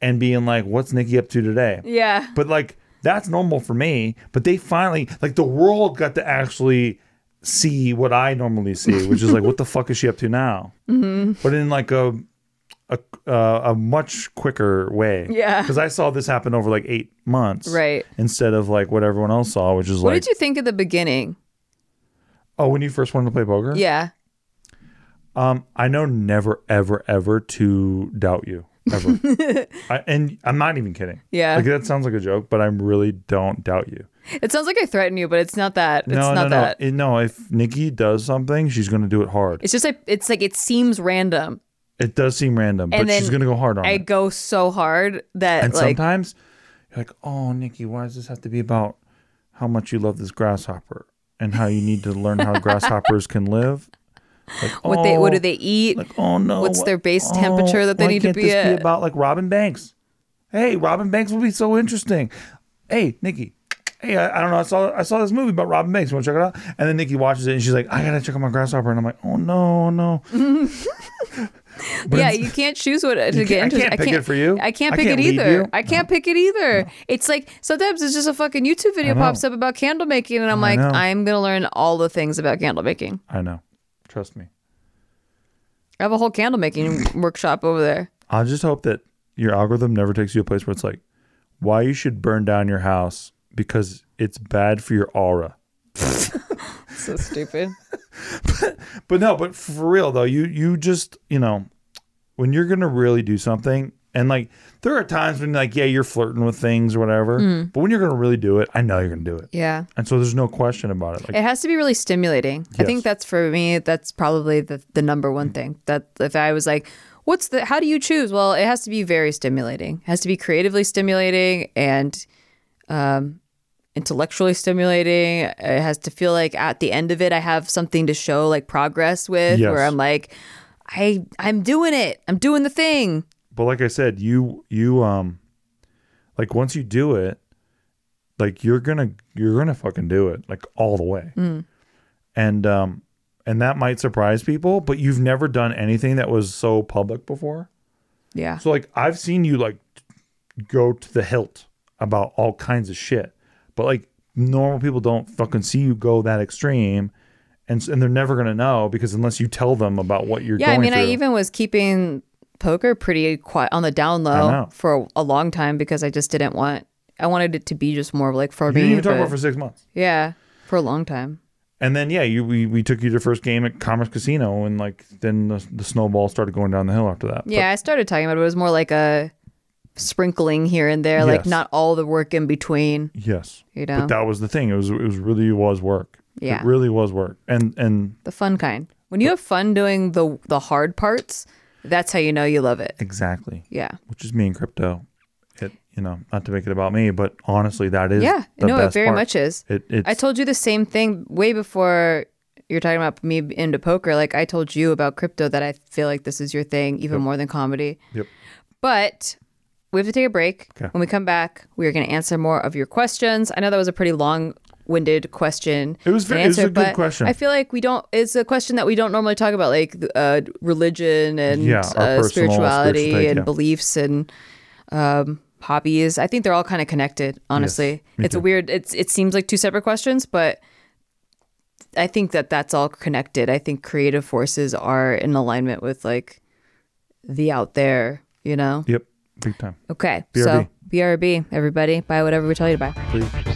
and being like, what's Nikki up to today? Yeah. But like that's normal for me. But they finally like the world got to actually see what I normally see, which is like, what the fuck is she up to now? Mm-hmm. But in like a a uh, a much quicker way. Yeah. Because I saw this happen over like eight months. Right. Instead of like what everyone else saw, which is What like, What did you think at the beginning? oh, when you first wanted to play poker. Yeah. Um, I know never, ever, ever to doubt you ever. I, and I'm not even kidding. Yeah. Like that sounds like a joke, but I really don't doubt you. It sounds like I threaten you, but it's not that. It's no, not no, that. no. It- no, if Nikki does something, she's going to do it hard. It's just like it's like it seems random. It does seem random, And but she's going to go hard on it. I go so hard that And like sometimes you're like, "Oh, Nikki, why does this have to be about how much you love this grasshopper and how you need to learn how grasshoppers can live?" Like, what they what do "Oh, they eat? Like, oh no, What's what- their base oh, temperature that they need to can't be this at? be about like Robin Banks? Hey, Robin Banks would be so interesting. Hey, Nikki. Hey, I, I don't know. I saw I saw this movie about Robin Banks. You want to check it out? And then Nikki watches it and she's like, I gotta check out my grasshopper. And I'm like, oh no, no. Yeah, you can't choose what uh, to can't- get I can't pick it for you. I can't I pick can't it either. you. I can't pick it either. It's like sometimes it's just a fucking YouTube video pops up about candle making, and I'm I like. I'm gonna learn all the things about candle making. I know. Trust me. I have a whole candle making workshop over there. I just hope that your algorithm never takes you to a place where it's like, why you should burn down your house because it's bad for your aura. So stupid. But no, but for real though, you you just you know, when you're gonna really do something, and like there are times when like yeah you're flirting with things or whatever, Mm. but when you're gonna really do it, I know you're gonna do it, Yeah. and so there's no question about it. Like It has to be really stimulating. I think that's for me. That's probably the the number one thing. That if I was like, "What's the? How do you choose?" Well, it has to be very stimulating. It has to be creatively stimulating and um, intellectually stimulating. It has to feel like at the end of it, I have something to show like progress with, Yes. where I'm like, I I'm doing it. I'm doing the thing. But like I said, you you um, like once you do it, like you're gonna you're gonna fucking do it like all the way, and um, and that might surprise people, but you've never done anything that was so public before. Yeah. So like I've seen you like go to the hilt about all kinds of shit, but like normal people don't fucking see you go that extreme, and and they're never gonna know because unless you tell them about what you're Yeah, I going mean, I through. even was keeping poker pretty quiet on the down low for a long time because I just didn't want. I wanted it to be just more of like for You me. didn't even talk about for six months. yeah, for a long time. And then yeah, you we, we took you to first game at Commerce Casino, and like then the, the snowball started going down the hill after that. Yeah, I started talking about it. It was more like a sprinkling here and there, like not all the work in between. Yes, You know, but that was the thing. It was it was really was work. Yeah. it really was work. And and the fun kind. When you have fun doing the the hard parts, that's how you know you love it. exactly, Yeah. which is me and crypto. It you know not to make it about me, but honestly, that is Yeah. No, it very part. much is. It it's, I told you the same thing way before you're talking about me into poker. Like I told you about crypto that I feel like this is your thing even more than comedy. Yep. But we have to take a break. Okay. When we come back, we are going to answer more of your questions. I know that was a pretty long-winded question. It was to ve- it was a answer, good but question. I feel like we don't. It's a question that we don't normally talk about, like uh, religion and Yeah, uh, spirituality spiritual take, and yeah. beliefs and um, hobbies. I think they're all kind of connected. Honestly, me it's a weird. It's it seems like two separate questions, but I think that that's all connected. I think creative forces are in alignment with like the out there. You know. yep, big time. Okay. BRB. So BRB, everybody, buy whatever we tell you to buy. Please.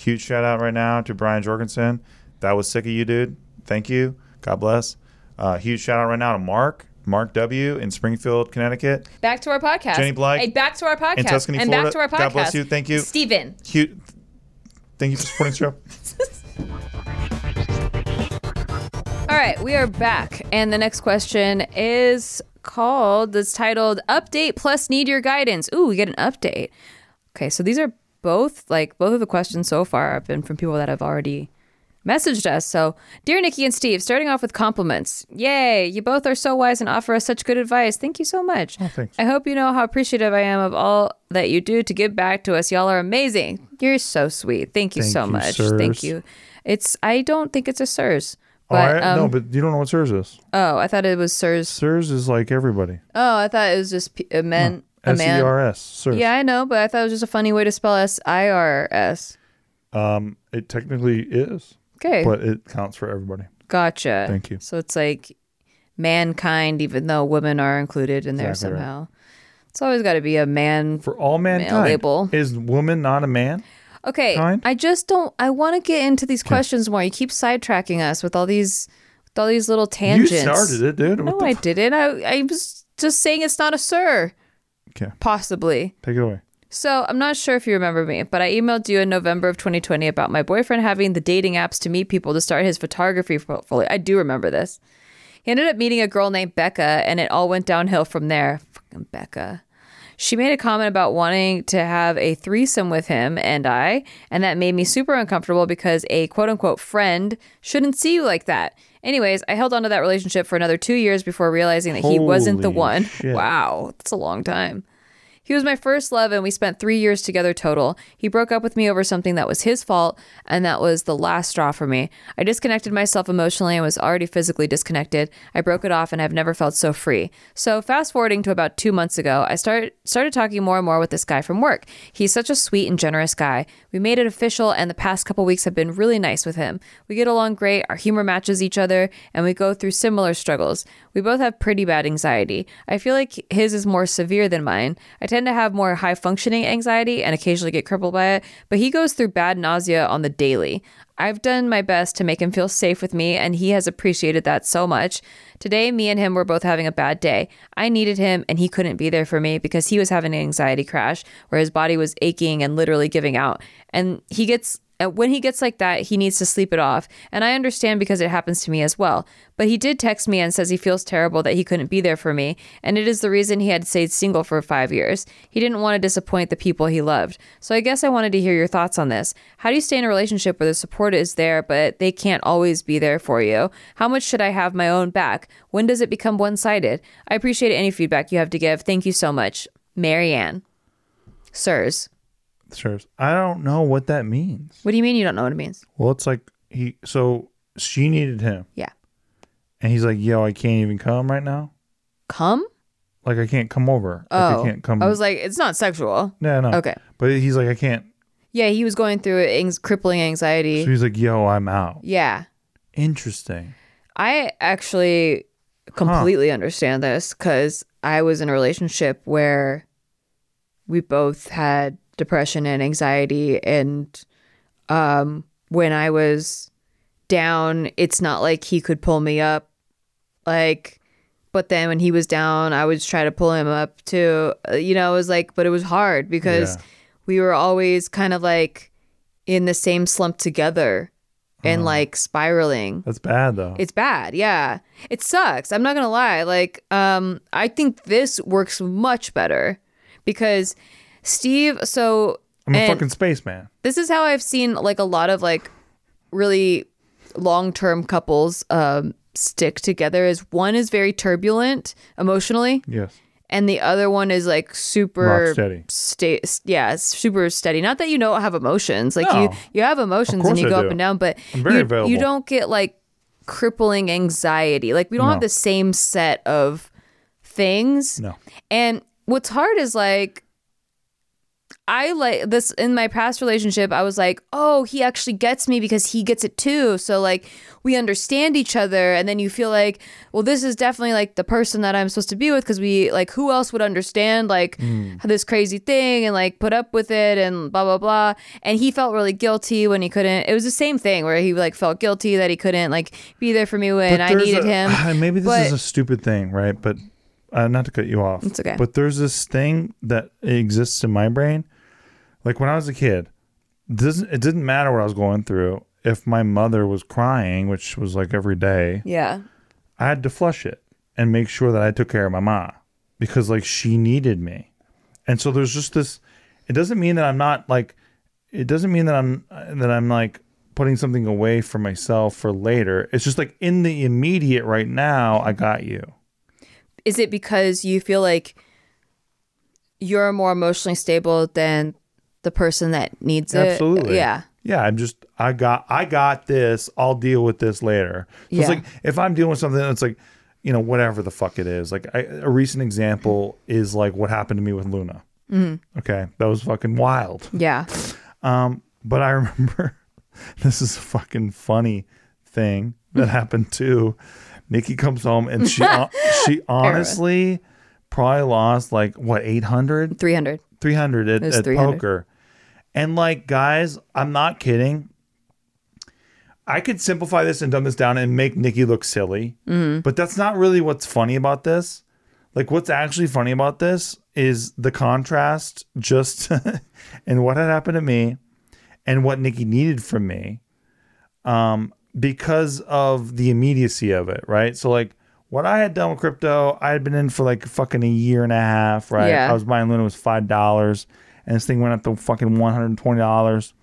huge shout out right now to Brian Jorgensen. That was sick of you, dude. Thank you. God bless. Uh, huge shout out right now to Mark, Mark W. in Springfield, Connecticut. Back to our podcast. Jenny Blake Hey, back to our podcast. in Tuscany, and Florida. back to our podcast. God bless you. Thank you. Steven. Huge. Thank you for supporting the show. All right, we are back. And the next question is called, it's titled Update plus Need Your Guidance. Ooh, we get an update. Okay, so these are both, like, both of the questions so far have been from people that have already messaged us. So, dear Nikki and Steve, starting off with compliments. Yay, you both are so wise and offer us such good advice. Thank you so much. Oh, thanks. I hope you know how appreciative I am of all that you do to give back to us. Y'all are amazing. You're so sweet. Thank you Thank so you, much. sirs. Thank you. It's I don't think it's a sirs. oh, But, I, no, um, but you don't know what SIRS is. Oh, I thought it was sirs. SIRS is like everybody. Oh, I thought it was just p- a man. S E. R S. Yeah, I know, but I thought it was just a funny way to spell S I R S. Um, it technically is, Okay, but it counts for everybody. gotcha. Thank you. So it's like mankind, even though women are included in there Exactly right. somehow. It's always got to be a man. For all mankind, label. is woman not a man? Okay, kind? I just don't. I want to get into these questions more. You keep sidetracking us with all these, with all these little tangents. You started it, dude. No, What the I f- didn't. I, I was just saying it's not a sir. Okay, Possibly. take it away. So I'm not sure if you remember me, but I emailed you in November of 2020 about my boyfriend having the dating apps to meet people to start his photography portfolio. I do remember this. He ended up meeting a girl named Becca, and it all went downhill from there. Fucking Becca. She made a comment about wanting to have a threesome with him and I, and that made me super uncomfortable because a quote unquote friend shouldn't see you like that. Anyways, I held on to that relationship for another two years before realizing that he wasn't the one. shit. Wow, that's a long time. He was my first love, and we spent three years together total. He broke up with me over something that was his fault, and that was the last straw for me. I disconnected myself emotionally and was already physically disconnected. I broke it off, and I've never felt so free. So, fast forwarding to about two months ago, I started started talking more and more with this guy from work. He's such a sweet and generous guy. We made it official, and the past couple weeks have been really nice with him. We get along great, our humor matches each other, and we go through similar struggles. We both have pretty bad anxiety. I feel like his is more severe than mine. I tend to have more high functioning anxiety and occasionally get crippled by it, but he goes through bad nausea on the daily. I've done my best to make him feel safe with me, and he has appreciated that so much. Today, me and him were both having a bad day. I needed him, and he couldn't be there for me because he was having an anxiety crash where his body was aching and literally giving out. And he gets Uh, when he gets like that, he needs to sleep it off. And I understand because it happens to me as well. But he did text me and says he feels terrible that he couldn't be there for me. And it is the reason he had stayed single for five years. He didn't want to disappoint the people he loved. So I guess I wanted to hear your thoughts on this. How do you stay in a relationship where the support is there, but they can't always be there for you? How much should I have my own back? When does it become one sided? I appreciate any feedback you have to give. Thank you so much. Marianne. Sirs. Sure. I don't know what that means. What do you mean you don't know what it means? Well, it's like he. So she needed him, Yeah. and he's like, "Yo, I can't even come right now. Come? Like, I can't come over. Oh, like, I oh. can't come." I was like, it's not sexual. no, no. Okay. But he's like, I can't. Yeah, he was going through anx- crippling anxiety. So he's like, "Yo, I'm out." yeah. Interesting. I actually completely understand this because I was in a relationship where we both had depression and anxiety. And um, when I was down, it's not like he could pull me up. Like, but then when he was down, I would try to pull him up too. Uh, You know, it was like, but it was hard because Yeah. we were always kind of like in the same slump together and like spiraling. That's bad though. It's bad, yeah. It sucks. I'm not gonna lie. Like, um, I think this works much better because Steve. So I'm a fucking spaceman. this is how I've seen like a lot of like really long term couples um stick together. Is one is very turbulent emotionally, Yes. and the other one is like super Rock steady. Sta- yeah, super steady. Not that you don't have emotions. Like you No. you have emotions and you I go do. up and down, but you, available. you don't get like crippling anxiety. Like we don't have the same set of things. No. And what's hard is like I like this in my past relationship. I was like, oh, he actually gets me because he gets it too. So, like, we understand each other. And then you feel like, well, this is definitely like the person that I'm supposed to be with because we, like, who else would understand, like, this crazy thing and, like, put up with it and blah, blah, blah. And he felt really guilty when he couldn't. It was the same thing where he, like, felt guilty that he couldn't, like, be there for me when I needed a- him. Maybe this But- is a stupid thing, right? But uh, not to cut you off. It's okay. But there's this thing that exists in my brain. Like when I was a kid, it doesn't it didn't matter what I was going through. If my mother was crying, which was like every day, Yeah. I had to flush it and make sure that I took care of my mom because like she needed me. And so there's just this it doesn't mean that I'm not like it doesn't mean that I'm that I'm like putting something away for myself for later. It's just like in the immediate right now, I got you. is it because you feel like you're more emotionally stable than the person that needs it? Absolutely. Yeah. Yeah, I'm just I got I got this. I'll deal with this later. So Yeah. it's like if I'm dealing with something that's like, you know, whatever the fuck it is. Like I, a recent example is like what happened to me with Luna. Mm-hmm. Okay, that was fucking wild. Yeah. Um, but I remember this is a fucking funny thing that happened too. Nikki comes home and she she honestly probably lost like what 800 300. 300 at, It at 300. poker. And like, guys, I'm not kidding. I could simplify this and dumb this down and make Nikki look silly, Mm-hmm. but that's not really what's funny about this. Like, what's actually funny about this is the contrast just and what had happened to me and what Nikki needed from me um, because of the immediacy of it, right? So, like, what I had done with crypto, I had been in for like fucking a year and a half, right? Yeah. I was buying Luna it was five dollars, and this thing went up to fucking one hundred and twenty dollars,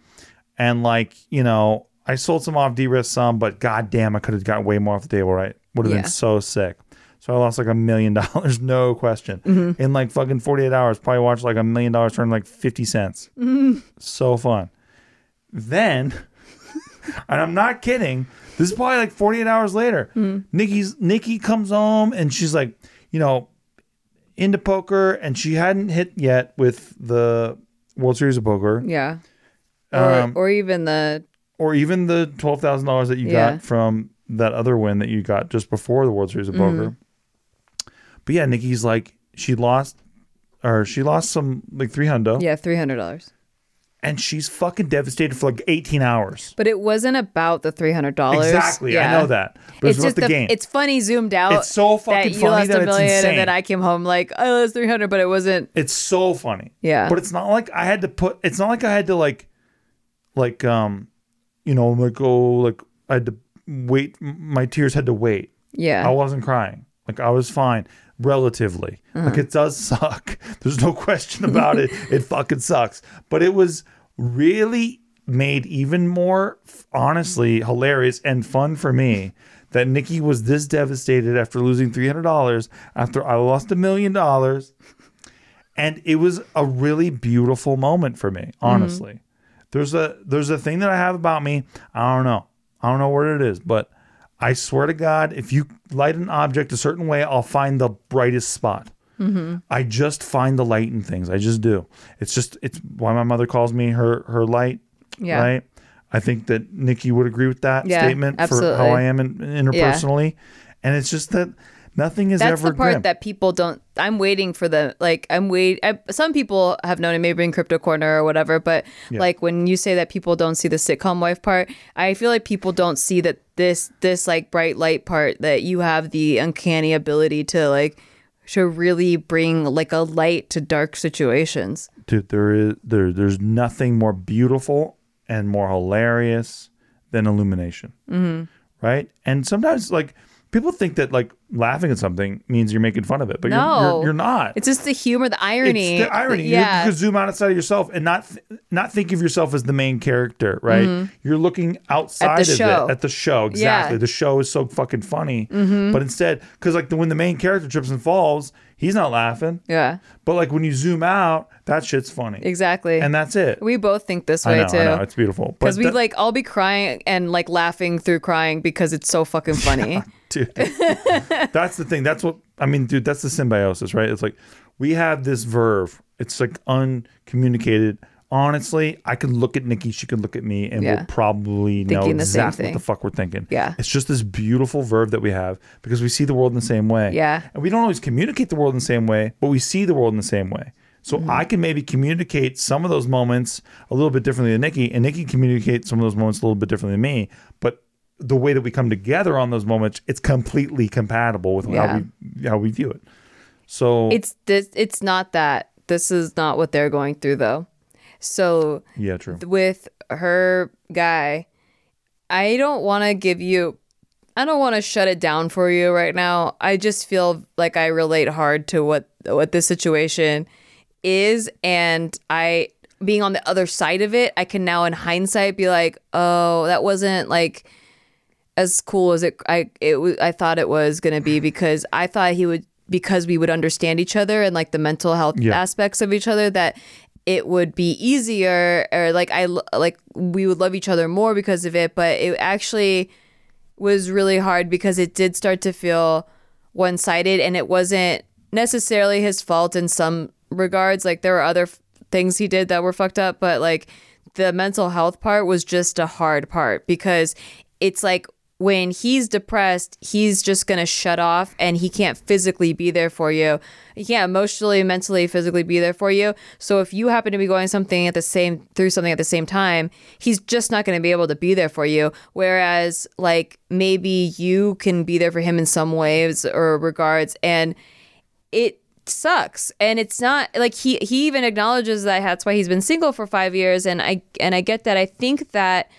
and like you know, I sold some off, de-risked some, but goddamn, I could have gotten way more off the table, right? Would have Yeah. been so sick. So I lost like a million dollars, no question. Mm-hmm. In like fucking forty eight hours, probably watched like a million dollars turn like fifty cents. Mm-hmm. So fun. Then, and I'm not kidding. This is probably like 48 hours later. Nikki's Nikki comes home and she's like, you know, into poker, and she hadn't hit yet with the World Series of Poker, Yeah. Or, Um, or even the or even the twelve thousand dollars that you Yeah. got from that other win that you got just before the World Series of Mm-hmm. Poker. But yeah, Nikki's like she lost, or she lost some like three hundo, yeah three hundred dollars. And she's fucking devastated for like eighteen hours. But it wasn't about the three hundred dollars. Exactly, I know that. But it's, it's just the, the, game. it's funny zoomed out. It's so fucking that you funny lost that a it's million, insane. and then I came home like, oh, it's three hundred, but it wasn't. It's so funny. Yeah. But it's not like I had to put it's not like I had to like like um you know, like oh like I had to wait my tears had to wait. Yeah. I wasn't crying. Like I was fine relatively. Uh-huh. Like it does suck. There's no question about it. It fucking sucks. But it was really made even more honestly hilarious and fun for me that Nikki was this devastated after losing $300 after I lost a million dollars and it was a really beautiful moment for me honestly there's a there's a thing that i have about me i don't know i don't know what it is but i swear to god if you light an object a certain way i'll find the brightest spot. Mm-hmm. I just find the light in things. I just do. It's just it's why my mother calls me her her light Yeah. right? I think that nikki would agree with that Yeah, statement for how i am in, interpersonally and it's just that nothing is That's ever the part grim. that people don't. I'm waiting for the like. I'm wait. I, some people have known it maybe in Crypto Corner or whatever, but like when you say that people don't see the sitcom wife part, I feel like people don't see that this this like bright light part that you have the uncanny ability to like to really bring like a light to dark situations. dude there is there there's nothing more beautiful and more hilarious than illumination mm-hmm. right and sometimes like people think that like laughing at something means you're making fun of it but you're, you're, you're not It's just the humor, the irony. it's the irony. You- Yeah. You, zoom out outside of yourself and not th- not think of yourself as the main character, right? You're looking outside of Mm-hmm. show. it at the show. Exactly. Yeah. The show is so fucking funny, Mm-hmm. but instead, because like the, when the main character trips and falls, he's not laughing. yeah. But like when you zoom out, that shit's funny. Exactly. And that's it. we both think this I way know, too. I know, it's beautiful. Because we that- like I'll be crying and like laughing through crying because it's so fucking funny. dude. that's the thing. That's what I mean, dude. That's the symbiosis, right? It's like we have this verve. It's like uncommunicated. Honestly, I could look at Nikki, she could look at me, and Yeah. we'll probably know Thinking same exactly what the fuck we're thinking. Yeah. It's just this beautiful verb that we have because we see the world in the same way. Yeah. And we don't always communicate the world in the same way, but we see the world in the same way. So Mm-hmm. I can maybe communicate some of those moments a little bit differently than Nikki, and Nikki communicates some of those moments a little bit differently than me. But the way that we come together on those moments, it's completely compatible with Yeah. how we how we view it. So it's this it's not that. This is not what they're going through though. So yeah, true. with her guy, I don't want to give you I don't want to shut it down for you right now. I just feel like I relate hard to what what this situation is and I being on the other side of it, I can now in hindsight be like, "Oh, that wasn't like as cool as it I it I thought it was going to be because I thought he would because we would understand each other and like the mental health Yeah. aspects of each other that it would be easier or like I like we would love each other more because of it but it actually was really hard because it did start to feel one-sided and it wasn't necessarily his fault in some regards. Like there were other f- things he did that were fucked up but like the mental health part was just a hard part because it's like when he's depressed, he's just going to shut off and he can't physically be there for you. He can't emotionally, mentally, physically be there for you. So if you happen to be going something at the same through something at the same time, he's just not going to be able to be there for you. Whereas like maybe you can be there for him in some ways or regards and it sucks and it's not like he he even acknowledges that that's why he's been single for 5 years and I and I get that I think that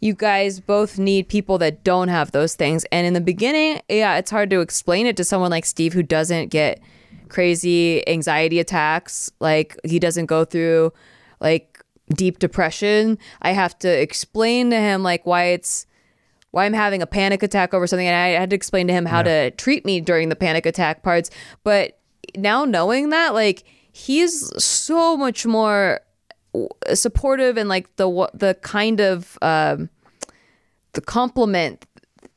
you guys both need people that don't have those things. And in the beginning yeah it's hard to explain it to someone like Steve who doesn't get crazy anxiety attacks. Like he doesn't go through like deep depression. I have to explain to him like why it's why I'm having a panic attack over something. And I had to explain to him how to treat me during the panic attack parts. But now knowing that like he's so much more supportive and like the the kind of um the complement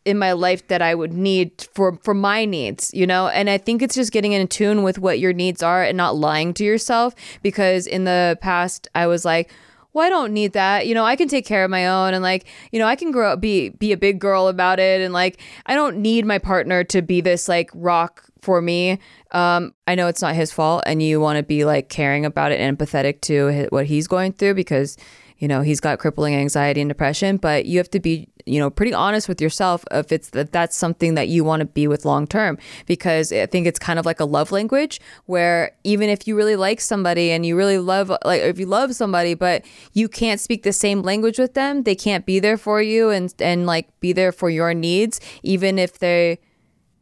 in my life that I would need for for my needs, you know? And I think it's just getting in tune with what your needs are and not lying to yourself because in the past I was like well, I don't need that. You know, I can take care of my own and like, you know, I can grow up be be a big girl about it and like I don't need my partner to be this like rock for me. Um I know it's not his fault and you want to be like caring about it and empathetic to hi- what he's going through because you know, he's got crippling anxiety and depression, but you have to be, you know, pretty honest with yourself if it's that that's something that you want to be with long term because I think it's kind of like a love language where even if you really like somebody and you really love like if you love somebody but you can't speak the same language with them, they can't be there for you and and like be there for your needs even if they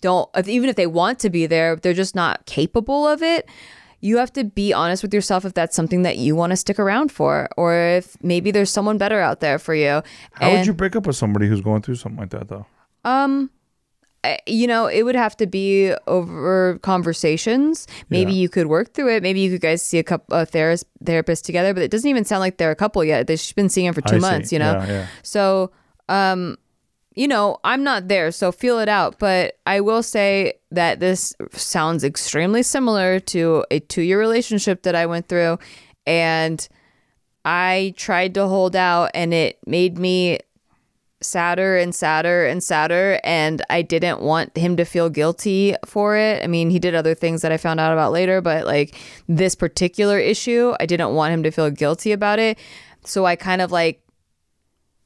don't if, even if they want to be there, they're just not capable of it you have to be honest with yourself if that's something that you want to stick around for or if maybe there's someone better out there for you How would you break up with somebody who's going through something like that though? um I- you know it would have to be over conversations maybe Yeah. you could work through it maybe you could guys see a couple a therapist therapist together but it doesn't even sound like they're a couple yet they've been seeing him for two I see. months you know Yeah, yeah. so um you know i'm not there so feel it out but i will say that this sounds extremely similar to a two year relationship that i went through and i tried to hold out and it made me sadder and sadder and sadder and I didn't want him to feel guilty for it. I mean, he did other things that I found out about later, but like this particular issue, I didn't want him to feel guilty about it. So I kind of like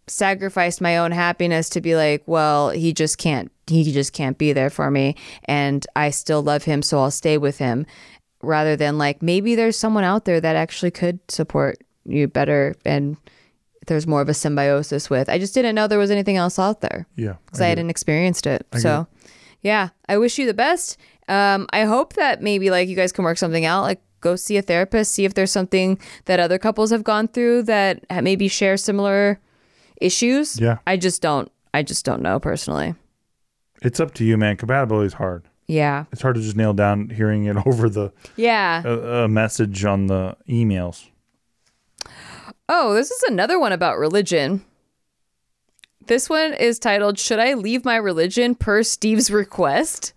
sacrificed my own happiness to be like, well, he just can't he just can't be there for me and I still love him, so I'll stay with him rather than like maybe there's someone out there that actually could support you better and there's more of a symbiosis with. I just didn't know there was anything else out there Yeah. because I, it. hadn't experienced it. get so, yeah, I wish you the best. Um, I hope that maybe like you guys can work something out. Like, go see a therapist, see if there's something that other couples have gone through that maybe share similar issues. Yeah. I just don't. I just don't know personally. It's up to you, man. Compatibility is hard. Yeah. It's hard to just nail down hearing it over the Yeah. a, a message on the emails. Oh, this is another one about religion. This one is titled "Should I Leave My Religion Per Steve's Request?"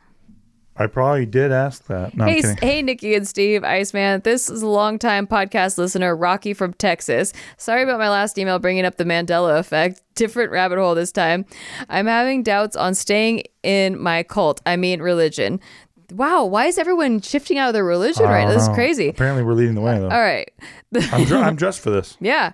I probably did ask that. No, hey, hey, Nikki and Steve, Iceman. This is a longtime podcast listener, Rocky from Texas. Sorry about my last email bringing up the Mandela effect. Different rabbit hole this time. I'm having doubts on staying in my cult. I mean, religion. Wow, why is everyone shifting out of their religion right? don't This is know. crazy. Apparently, we're leading the way though. All right. I'm, dr- I'm dressed for this. Yeah.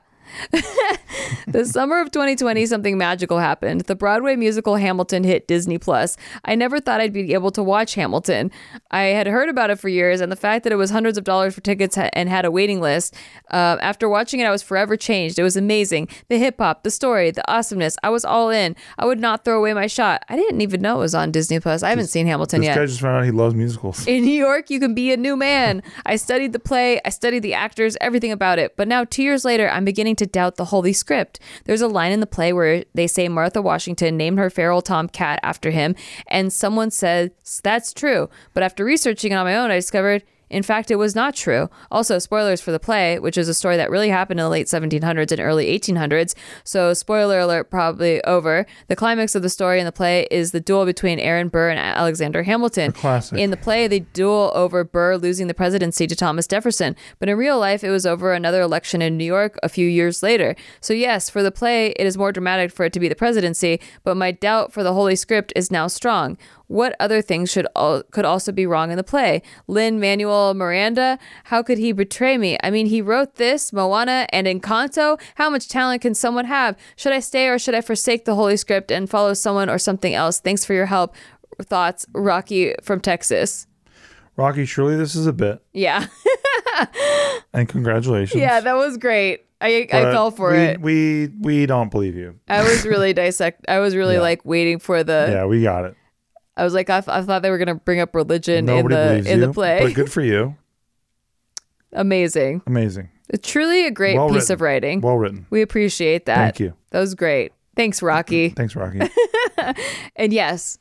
The summer of 2020, something magical happened. The Broadway musical Hamilton hit Disney Plus. I never thought I'd be able to watch Hamilton. I had heard about it for years, and the fact that it was hundreds of dollars for tickets and had a waiting list. Uh, after watching it, I was forever changed. It was amazing. The hip hop, the story, the awesomeness. I was all in. I would not throw away my shot. I didn't even know it was on Disney Plus. I haven't seen Hamilton This yet. This guy just found out he loves musicals. In New York, you can be a new man. I studied the play, I studied the actors, everything about it. But now, two years later, I'm beginning to doubt the holy script. There's a line in the play where they say Martha Washington named her feral tom cat after him, and someone says that's true. But after researching it on my own, I discovered In fact, it was not true. Also, spoilers for the play, which is a story that really happened in the late 1700s and early 1800s. So, spoiler alert, probably over. The climax of the story in the play is the duel between Aaron Burr and Alexander Hamilton. classic. In the play, they duel over Burr losing the presidency to Thomas Jefferson, but in real life, it was over another election in New York a few years later. So, yes, for the play, it is more dramatic for it to be the presidency, but my doubt for the Holy Script is now strong. What other things should al- could also be wrong in the play? Lin Manuel Miranda, how could he betray me? I mean, he wrote this, Moana, and Encanto. How much talent can someone have? Should I stay or should I forsake the Holy Script and follow someone or something else? Thanks for your help. Thoughts, Rocky from Texas. Rocky, surely this is a bit. Yeah, And congratulations. yeah, that was great. I I fell for we, it. We we don't believe you. I was really dissect. I was really Yeah. like waiting for the. yeah, we got it. I was like, I, I thought they were gonna bring up religion Nobody in the in you. the play. But good for you. Amazing. Amazing. It's truly a great Well piece written. of writing. Well written. we appreciate that. Thank you. That was great. Thanks, Rocky. Thanks, Rocky. and yes,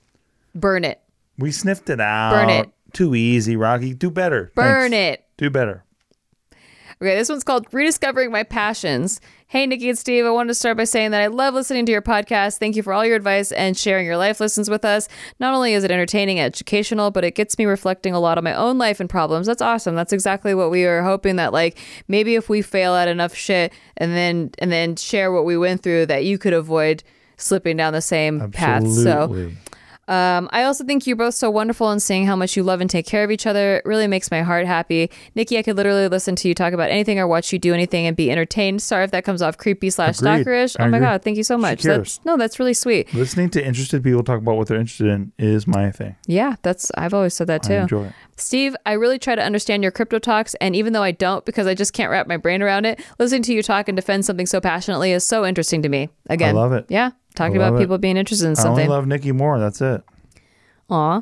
burn it. we sniffed it out. Burn it. Too easy, Rocky. Do better. Burn Thanks. it. Do better. Okay, this one's called Rediscovering My Passions. Hey, Nikki and Steve, I wanted to start by saying that I love listening to your podcast. Thank you for all your advice and sharing your life lessons with us. Not only is it entertaining and educational, but it gets me reflecting a lot on my own life and problems. That's awesome. That's exactly what we were hoping that like maybe if we fail at enough shit and then and then share what we went through that you could avoid slipping down the same path. So Absolutely. Um, I also think you're both so wonderful in saying how much you love and take care of each other. It really makes my heart happy. Nikki, I could literally listen to you talk about anything or watch you do anything and be entertained. Sorry if that comes off creepy slash stalkerish. I Oh my agree. god, thank you so much. That's, no, that's really sweet. Listening to interested people talk about what they're interested in is my thing. Yeah, that's I've always said that I too. enjoy it. Steve, I really try to understand your crypto talks, and even though I don't because I just can't wrap my brain around it, listening to you talk and defend something so passionately is so interesting to me. Again, I love it. Yeah, talking about it. people being interested in something. I only love Nikki more. That's it. Aw.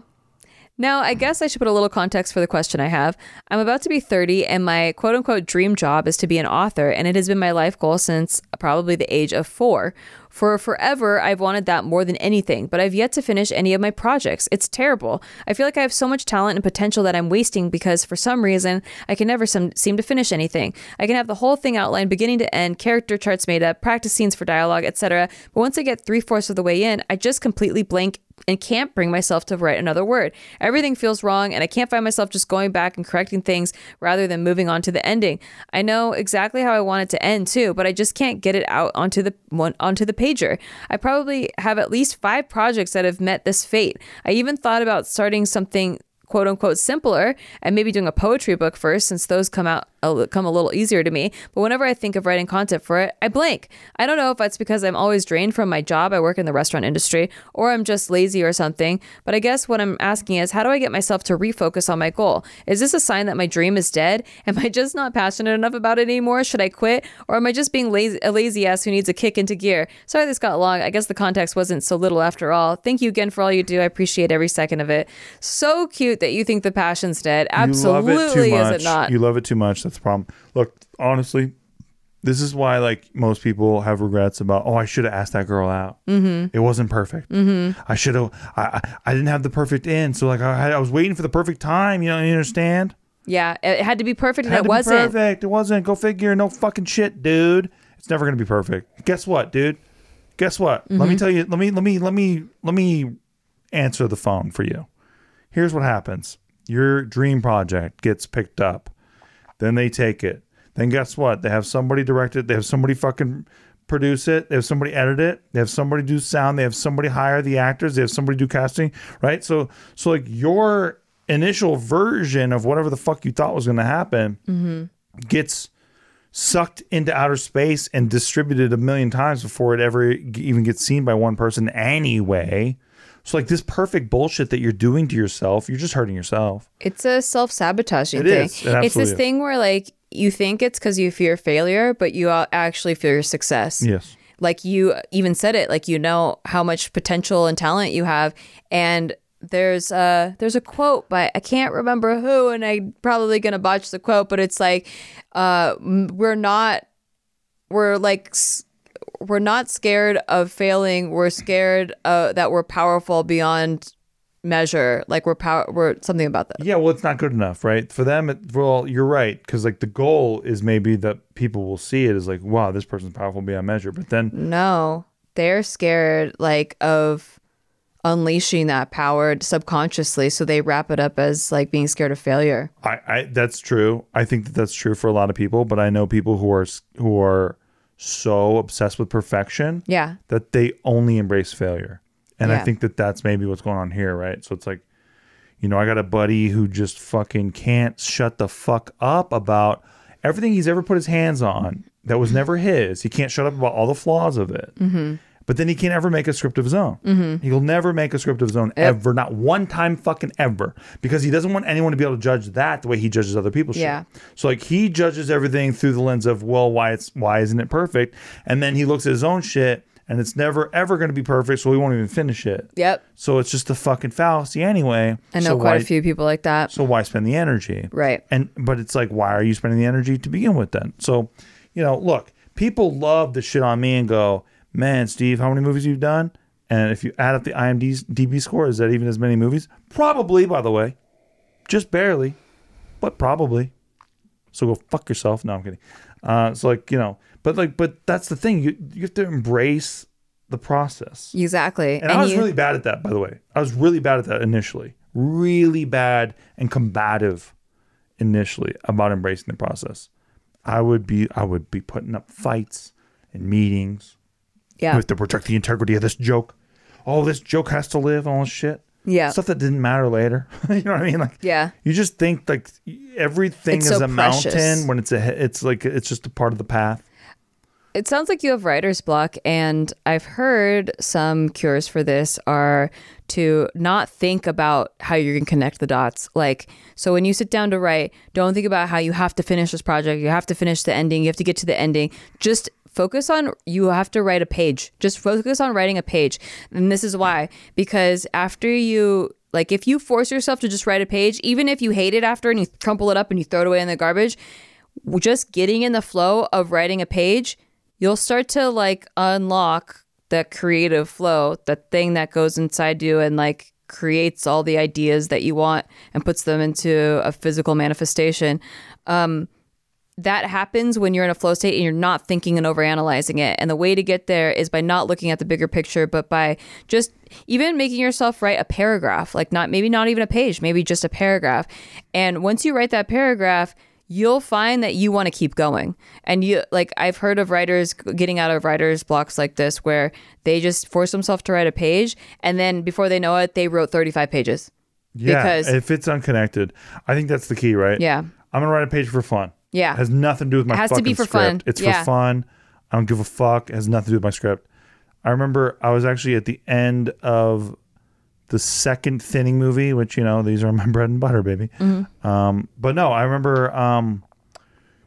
Now, I guess I should put a little context for the question I have. I'm about to be 30, and my quote unquote dream job is to be an author, and it has been my life goal since probably the age of four. For forever, I've wanted that more than anything, but I've yet to finish any of my projects. It's terrible. I feel like I have so much talent and potential that I'm wasting because for some reason, I can never some, seem to finish anything. I can have the whole thing outlined beginning to end, character charts made up, practice scenes for dialogue, etc. But once I get three fourths of the way in, I just completely blank and can't bring myself to write another word. Everything feels wrong, and I can't find myself just going back and correcting things rather than moving on to the ending. I know exactly how I want it to end too, but I just can't get it out onto the onto the pager. I probably have at least five projects that have met this fate. I even thought about starting something quote unquote simpler and maybe doing a poetry book first since those come out a- come a little easier to me. But whenever i think of writing content for it i blank. I don't know if that's because i'm always drained from my job. I work in the restaurant industry or i'm just lazy or something. But i guess what i'm asking is how do i get myself to refocus on my goal? Is this a sign that my dream is dead? Am i just not passionate enough about it anymore? Should i quit? Or am i just being lazy a lazy ass who needs a kick into gear? Sorry this got long. I guess the context wasn't so little after all. Thank you again for all you do. I appreciate every second of it. So cute that you think the passion's dead. Absolutely it is it not? You love it too much. That's the problem. Look, honestly, this is why like most people have regrets about. Oh, I should have asked that girl out. Mm-hmm. It wasn't perfect. Mm-hmm. I should have. I, I I didn't have the perfect end. So like I, had- I was waiting for the perfect time. You know, you understand? yeah it had to be perfect it to wasn't perfect. It wasn't. Go figure. No fucking shit, dude. It's never gonna be perfect. Guess what, dude? Guess what? Let Mm-hmm. me tell you. Let me let me let me let me answer the phone for you. Here's what happens. Your dream project gets picked up. Then they take it. Then guess what? They have somebody direct it. They have somebody fucking produce it. They have somebody edit it. They have somebody do sound. They have somebody hire the actors. They have somebody do casting. Right. So so like your initial version of whatever the fuck you thought was going to happen mm-hmm. gets sucked into outer space and distributed a million times before it ever even gets seen by one person anyway. So like this perfect bullshit that you're doing to yourself, you're just hurting yourself. It's a self sabotaging It thing. is. It it's this is. thing where like you think it's because you fear failure, but you actually fear your success. Yes. Like you even said it, like you know how much potential and talent you have, and there's a there's a quote by I can't remember who, and I'm probably gonna botch the quote, but it's like, uh, we're not we're like we're not scared of failing. We're scared uh, that we're powerful beyond measure. Like we're power. We're something about that. Yeah, well, it's not good enough, right? For them, it, well, you're right, because like the goal is maybe that people will see it as like, wow, this person's powerful beyond measure. But then, No, they're scared like of unleashing that power subconsciously, so they wrap it up as like being scared of failure. I, I that's true. I think that that's true for a lot of people. But I know people who are who are so obsessed with perfection Yeah. that they only embrace failure. And I think that that's maybe what's going on here, right? So it's like, you know, I got a buddy who just fucking can't shut the fuck up about everything he's ever put his hands on that was never his. He can't shut up about all the flaws of it. Mm-hmm. But then he can't ever make a script of his own. Mm-hmm. He'll never make a script of his own ever, not one time fucking ever, because he doesn't want anyone to be able to judge that the way he judges other people's Yeah. shit. So like he judges everything through the lens of well, why it's why isn't it perfect? And then he looks at his own shit and it's never ever going to be perfect, so he won't even finish it. Yep. So it's just a fucking fallacy anyway. I know So quite why- a few people like that. So why spend the energy? Right. And but it's like, why are you spending the energy to begin with then? So, you know, look, people love to shit on me and go, man, Steve, how many movies you've done? And if you add up the IMDb DB score, is that even as many movies? Probably, by the way, just barely, but probably. So go fuck yourself. No, I'm kidding. Uh, so like you know, but like, but that's the thing. You you have to embrace the process. Exactly. And, I was you- really bad at that, by the way. I was really bad at that initially. Really bad and combative initially about embracing the process. I would be I would be putting up fights and meetings. Yeah. We have to protect the integrity of this joke. Oh, this joke has to live, all this shit. Yeah. Stuff that didn't matter later. you know what I mean? Like Yeah. you just think like everything It's is so a precious. mountain when it's a it's like it's just a part of the path. It sounds like you have writer's block, and I've heard some cures for this are to not think about how you're going to connect the dots. Like, so when you sit down to write, don't think about how you have to finish this project, you have to finish the ending, you have to get to the ending. Just focus on you have to write a page. Just focus on writing a page. And this is why because after you like if you force yourself to just write a page, even if you hate it after and you crumple it up and you throw it away in the garbage, just getting in the flow of writing a page, you'll start to like unlock that creative flow, that thing that goes inside you and like creates all the ideas that you want and puts them into a physical manifestation. Um, that happens when you're in a flow state and you're not thinking and overanalyzing it. And the way to get there is by not looking at the bigger picture, but by just even making yourself write a paragraph, like not maybe not even a page, maybe just a paragraph. And once you write that paragraph, you'll find that you want to keep going. And you like I've heard of writers getting out of writers blocks like this where they just force themselves to write a page and then before they know it, they wrote 35 pages. Yeah, Because- if it's unconnected, I think that's the key, right? Yeah. I'm gonna write a page for fun. Yeah. It has nothing to do with my It has to be for script. fun. It's Yeah. for fun. I don't give a fuck. It has nothing to do with my script. I remember I was actually at the end of the second thinning movie, which you know these are my bread and butter, baby. Mm-hmm. Um, but no, I remember, um,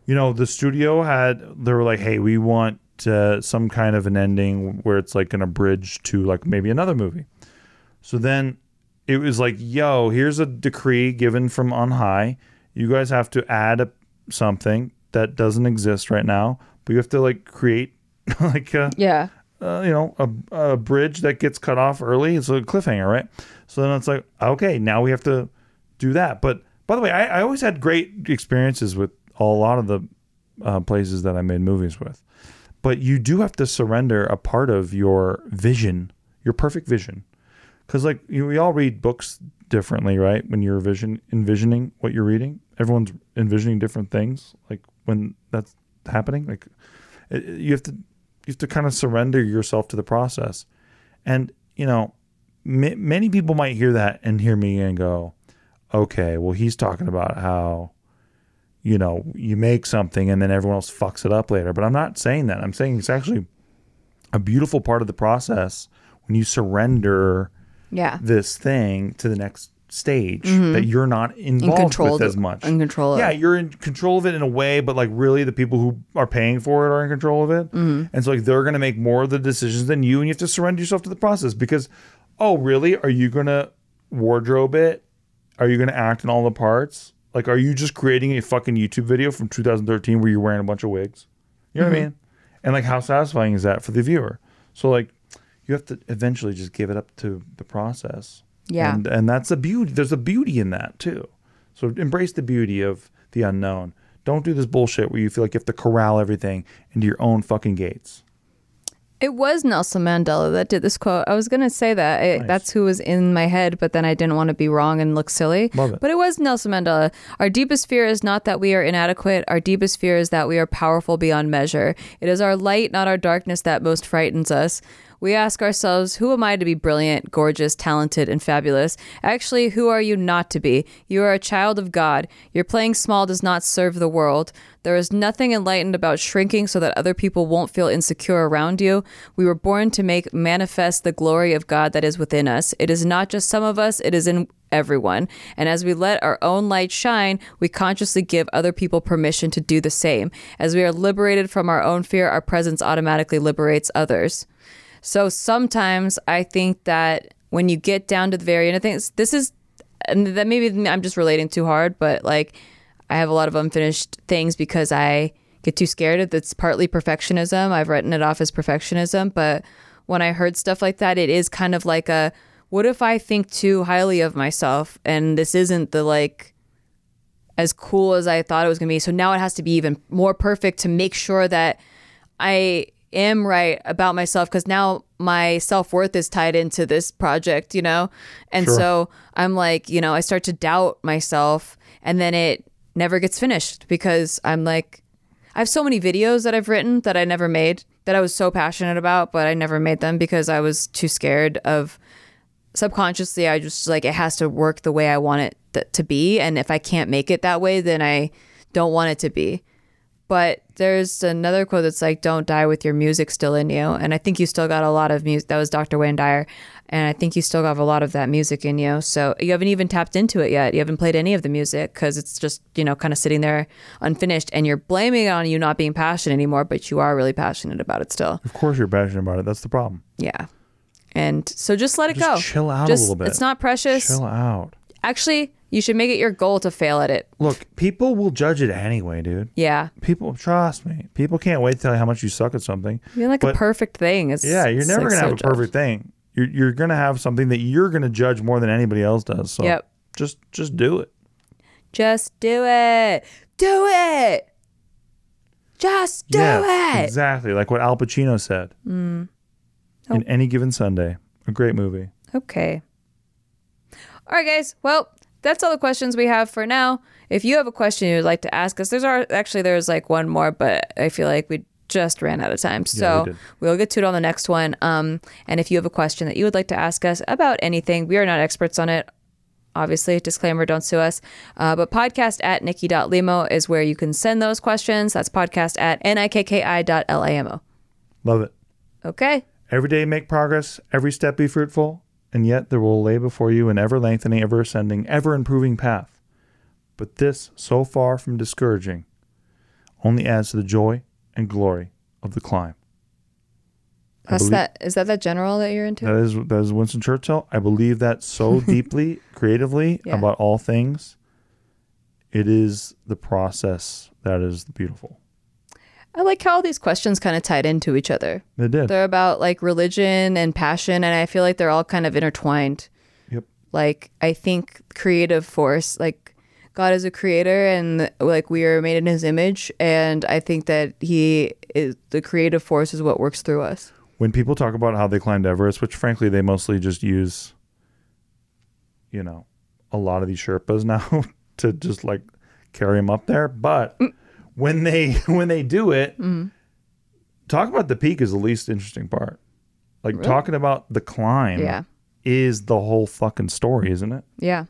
you know, the studio had they were like, hey, we want uh, some kind of an ending where it's like an abridge to like maybe another movie. So then it was like, yo, here's a decree given from on high. You guys have to add a, something that doesn't exist right now, but you have to like create like a, Yeah. uh, you know, a, a bridge that gets cut off early. It's a cliffhanger, right? So then it's like, okay, now we have to do that. But by the way, I, I always had great experiences with a lot of the uh, places that I made movies with. But you do have to surrender a part of your vision, your perfect vision. Because like you, we all read books differently, right? When you're vision envisioning what you're reading, everyone's envisioning different things. Like when that's happening, like it, you have to you have to kind of surrender yourself to the process. And you know, ma- many people might hear that and hear me and go, "Okay, well, he's talking about how." You know, you make something and then everyone else fucks it up later. But I'm not saying that. I'm saying it's actually a beautiful part of the process when you surrender Yeah. this thing to the next stage that you're not involved control with as much. in control of Yeah, you're in control of it in a way, but like really the people who are paying for it are in control of it. Mm-hmm. And so like they're gonna make more of the decisions than you, and you have to surrender yourself to the process because, oh really? Are you gonna wardrobe it? Are you gonna act in all the parts? Like, are you just creating a fucking YouTube video from 2013 where you're wearing a bunch of wigs? You know what I Mm-hmm. mean? And like, how satisfying is that for the viewer? So like, you have to eventually just give it up to the process. Yeah. And and that's a beauty. There's a beauty in that too. So embrace the beauty of the unknown. Don't do this bullshit where you feel like you have to corral everything into your own fucking gates. It was Nelson Mandela that did this quote. I was going to say that. I, Nice. That's who was in my head, but then I didn't want to be wrong and look silly. Love it. But it was Nelson Mandela. Our deepest fear is not that we are inadequate. Our deepest fear is that we are powerful beyond measure. It is our light, not our darkness, that most frightens us. We ask ourselves, who am I to be brilliant, gorgeous, talented, and fabulous? Actually, who are you not to be? You are a child of God. Your playing small does not serve the world. There is nothing enlightened about shrinking so that other people won't feel insecure around you. We were born to make manifest the glory of God that is within us. It is not just some of us, it is in everyone. And as we let our own light shine, we consciously give other people permission to do the same. As we are liberated from our own fear, our presence automatically liberates others. So sometimes I think that when you get down to the very end of things, this is, and that maybe I'm just relating too hard, but like I have a lot of unfinished things because I get too scared. It's partly perfectionism. I've written it off as perfectionism, but when I heard stuff like that, it is kind of like a, what if I think too highly of myself and this isn't the like, as cool as I thought it was going to be. So now it has to be even more perfect to make sure that I am right about myself because now my self worth is tied into this project, you know? And Sure. so I'm like, you know, I start to doubt myself and then it never gets finished because I'm like, I have so many videos that I've written that I never made that I was so passionate about, but I never made them because I was too scared of subconsciously I just like it has to work the way I want it th- to be and if I can't make it that way then I don't want it to be. But there's another quote that's like don't die with your music still in you and I think you still got a lot of music that was Dr. Wayne Dyer and I think you still have a lot of that music in you. So you haven't even tapped into it yet. You haven't played any of the music cuz it's just, you know, kind of sitting there unfinished and you're blaming it on you not being passionate anymore, but you are really passionate about it still. Of course you're passionate about it. That's the problem. Yeah. And so just let it Just go. chill out a little bit. It's not precious. Chill out. Actually, you should make it your goal to fail at it. Look, people will judge it anyway, dude. Yeah. People trust me. People can't wait to tell you how much you suck at something. You're like a perfect thing. It's, Yeah, you're never like, gonna so have a perfect thing. You're you're gonna have something that you're gonna judge more than anybody else does. So Yep. just just do it. Just do it. Do it. Just do yeah, it. exactly like what Al Pacino said Mm. in any given Sunday. A great movie. Okay. All right, guys. Well, that's all the questions we have for now. If you have a question you'd like to ask us, there's our, actually there's like one more, but I feel like we just ran out of time. Yeah, we So we'll get to it on the next one. Um, and if you have a question that you would like to ask us about anything, we are not experts on it. Obviously, disclaimer, don't sue us. Uh, but podcast at nikki.limo is where you can send those questions. That's podcast at nikki.lamo. Love it. Okay. Every day make progress, every step be fruitful, and yet there will lay before you an ever lengthening, ever ascending, ever improving path. But this, so far from discouraging, only adds to the joy and glory of the climb. I That's believe- that. Is that that general that you're into? That is that is Winston Churchill. I believe that so deeply, creatively Yeah. about all things. It is the process that is beautiful. I like how all these questions kind of tied into each other. It did. They're about like religion and passion, and I feel like they're all kind of intertwined. Yep. Like I think creative force, like God is a creator, and like we are made in His image, and I think that He is the creative force is what works through us. when people talk about how they climbed Everest, which frankly they mostly just use, you know, a lot of these Sherpas now to just like carry them up there. But Mm. When they when they do it, mm-hmm. talk about the peak is the least interesting part. Like Really? talking about the climb, Yeah. is the whole fucking story, isn't it? Yeah,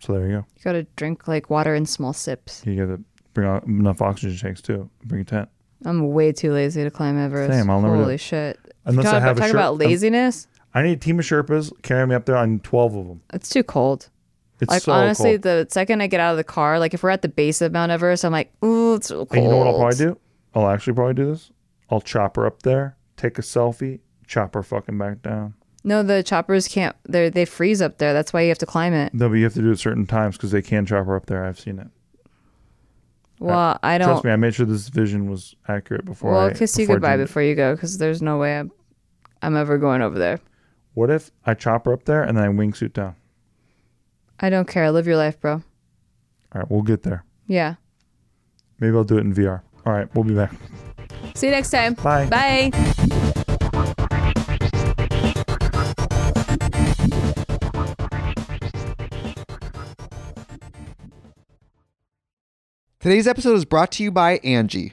So there you go. you got to drink like water in small sips. You got to bring out enough oxygen tanks too. Bring a tent. I'm way too lazy to climb Everest. Same, I'll never do Holy it. shit! Unless talk I have about, a talk about laziness. I need a team of Sherpas carry me up there on twelve of them. It's too cold. It's like so honestly, cold. the second I get out of the car, like if we're at the base of Mount Everest, I'm like, ooh, it's so cold. And you know what I'll probably do? I'll actually probably do this. I'll chop her up there, take a selfie, chop her fucking back down. No, the choppers can't. They they freeze up there. That's why you have to climb it. No, but you have to do it certain times because they can chop her up there. I've seen it. Well, I don't. Trust me, I made sure this vision was accurate before. well, I, kiss you goodbye before you go, because there's no way I'm, I'm ever going over there. What if I chop her up there and then I wingsuit down? I don't care. Live your life, bro. All right, we'll get there. Yeah. Maybe I'll do it in VR. All right, we'll be back. See you next time. Bye. Bye. Today's episode is brought to you by Angi.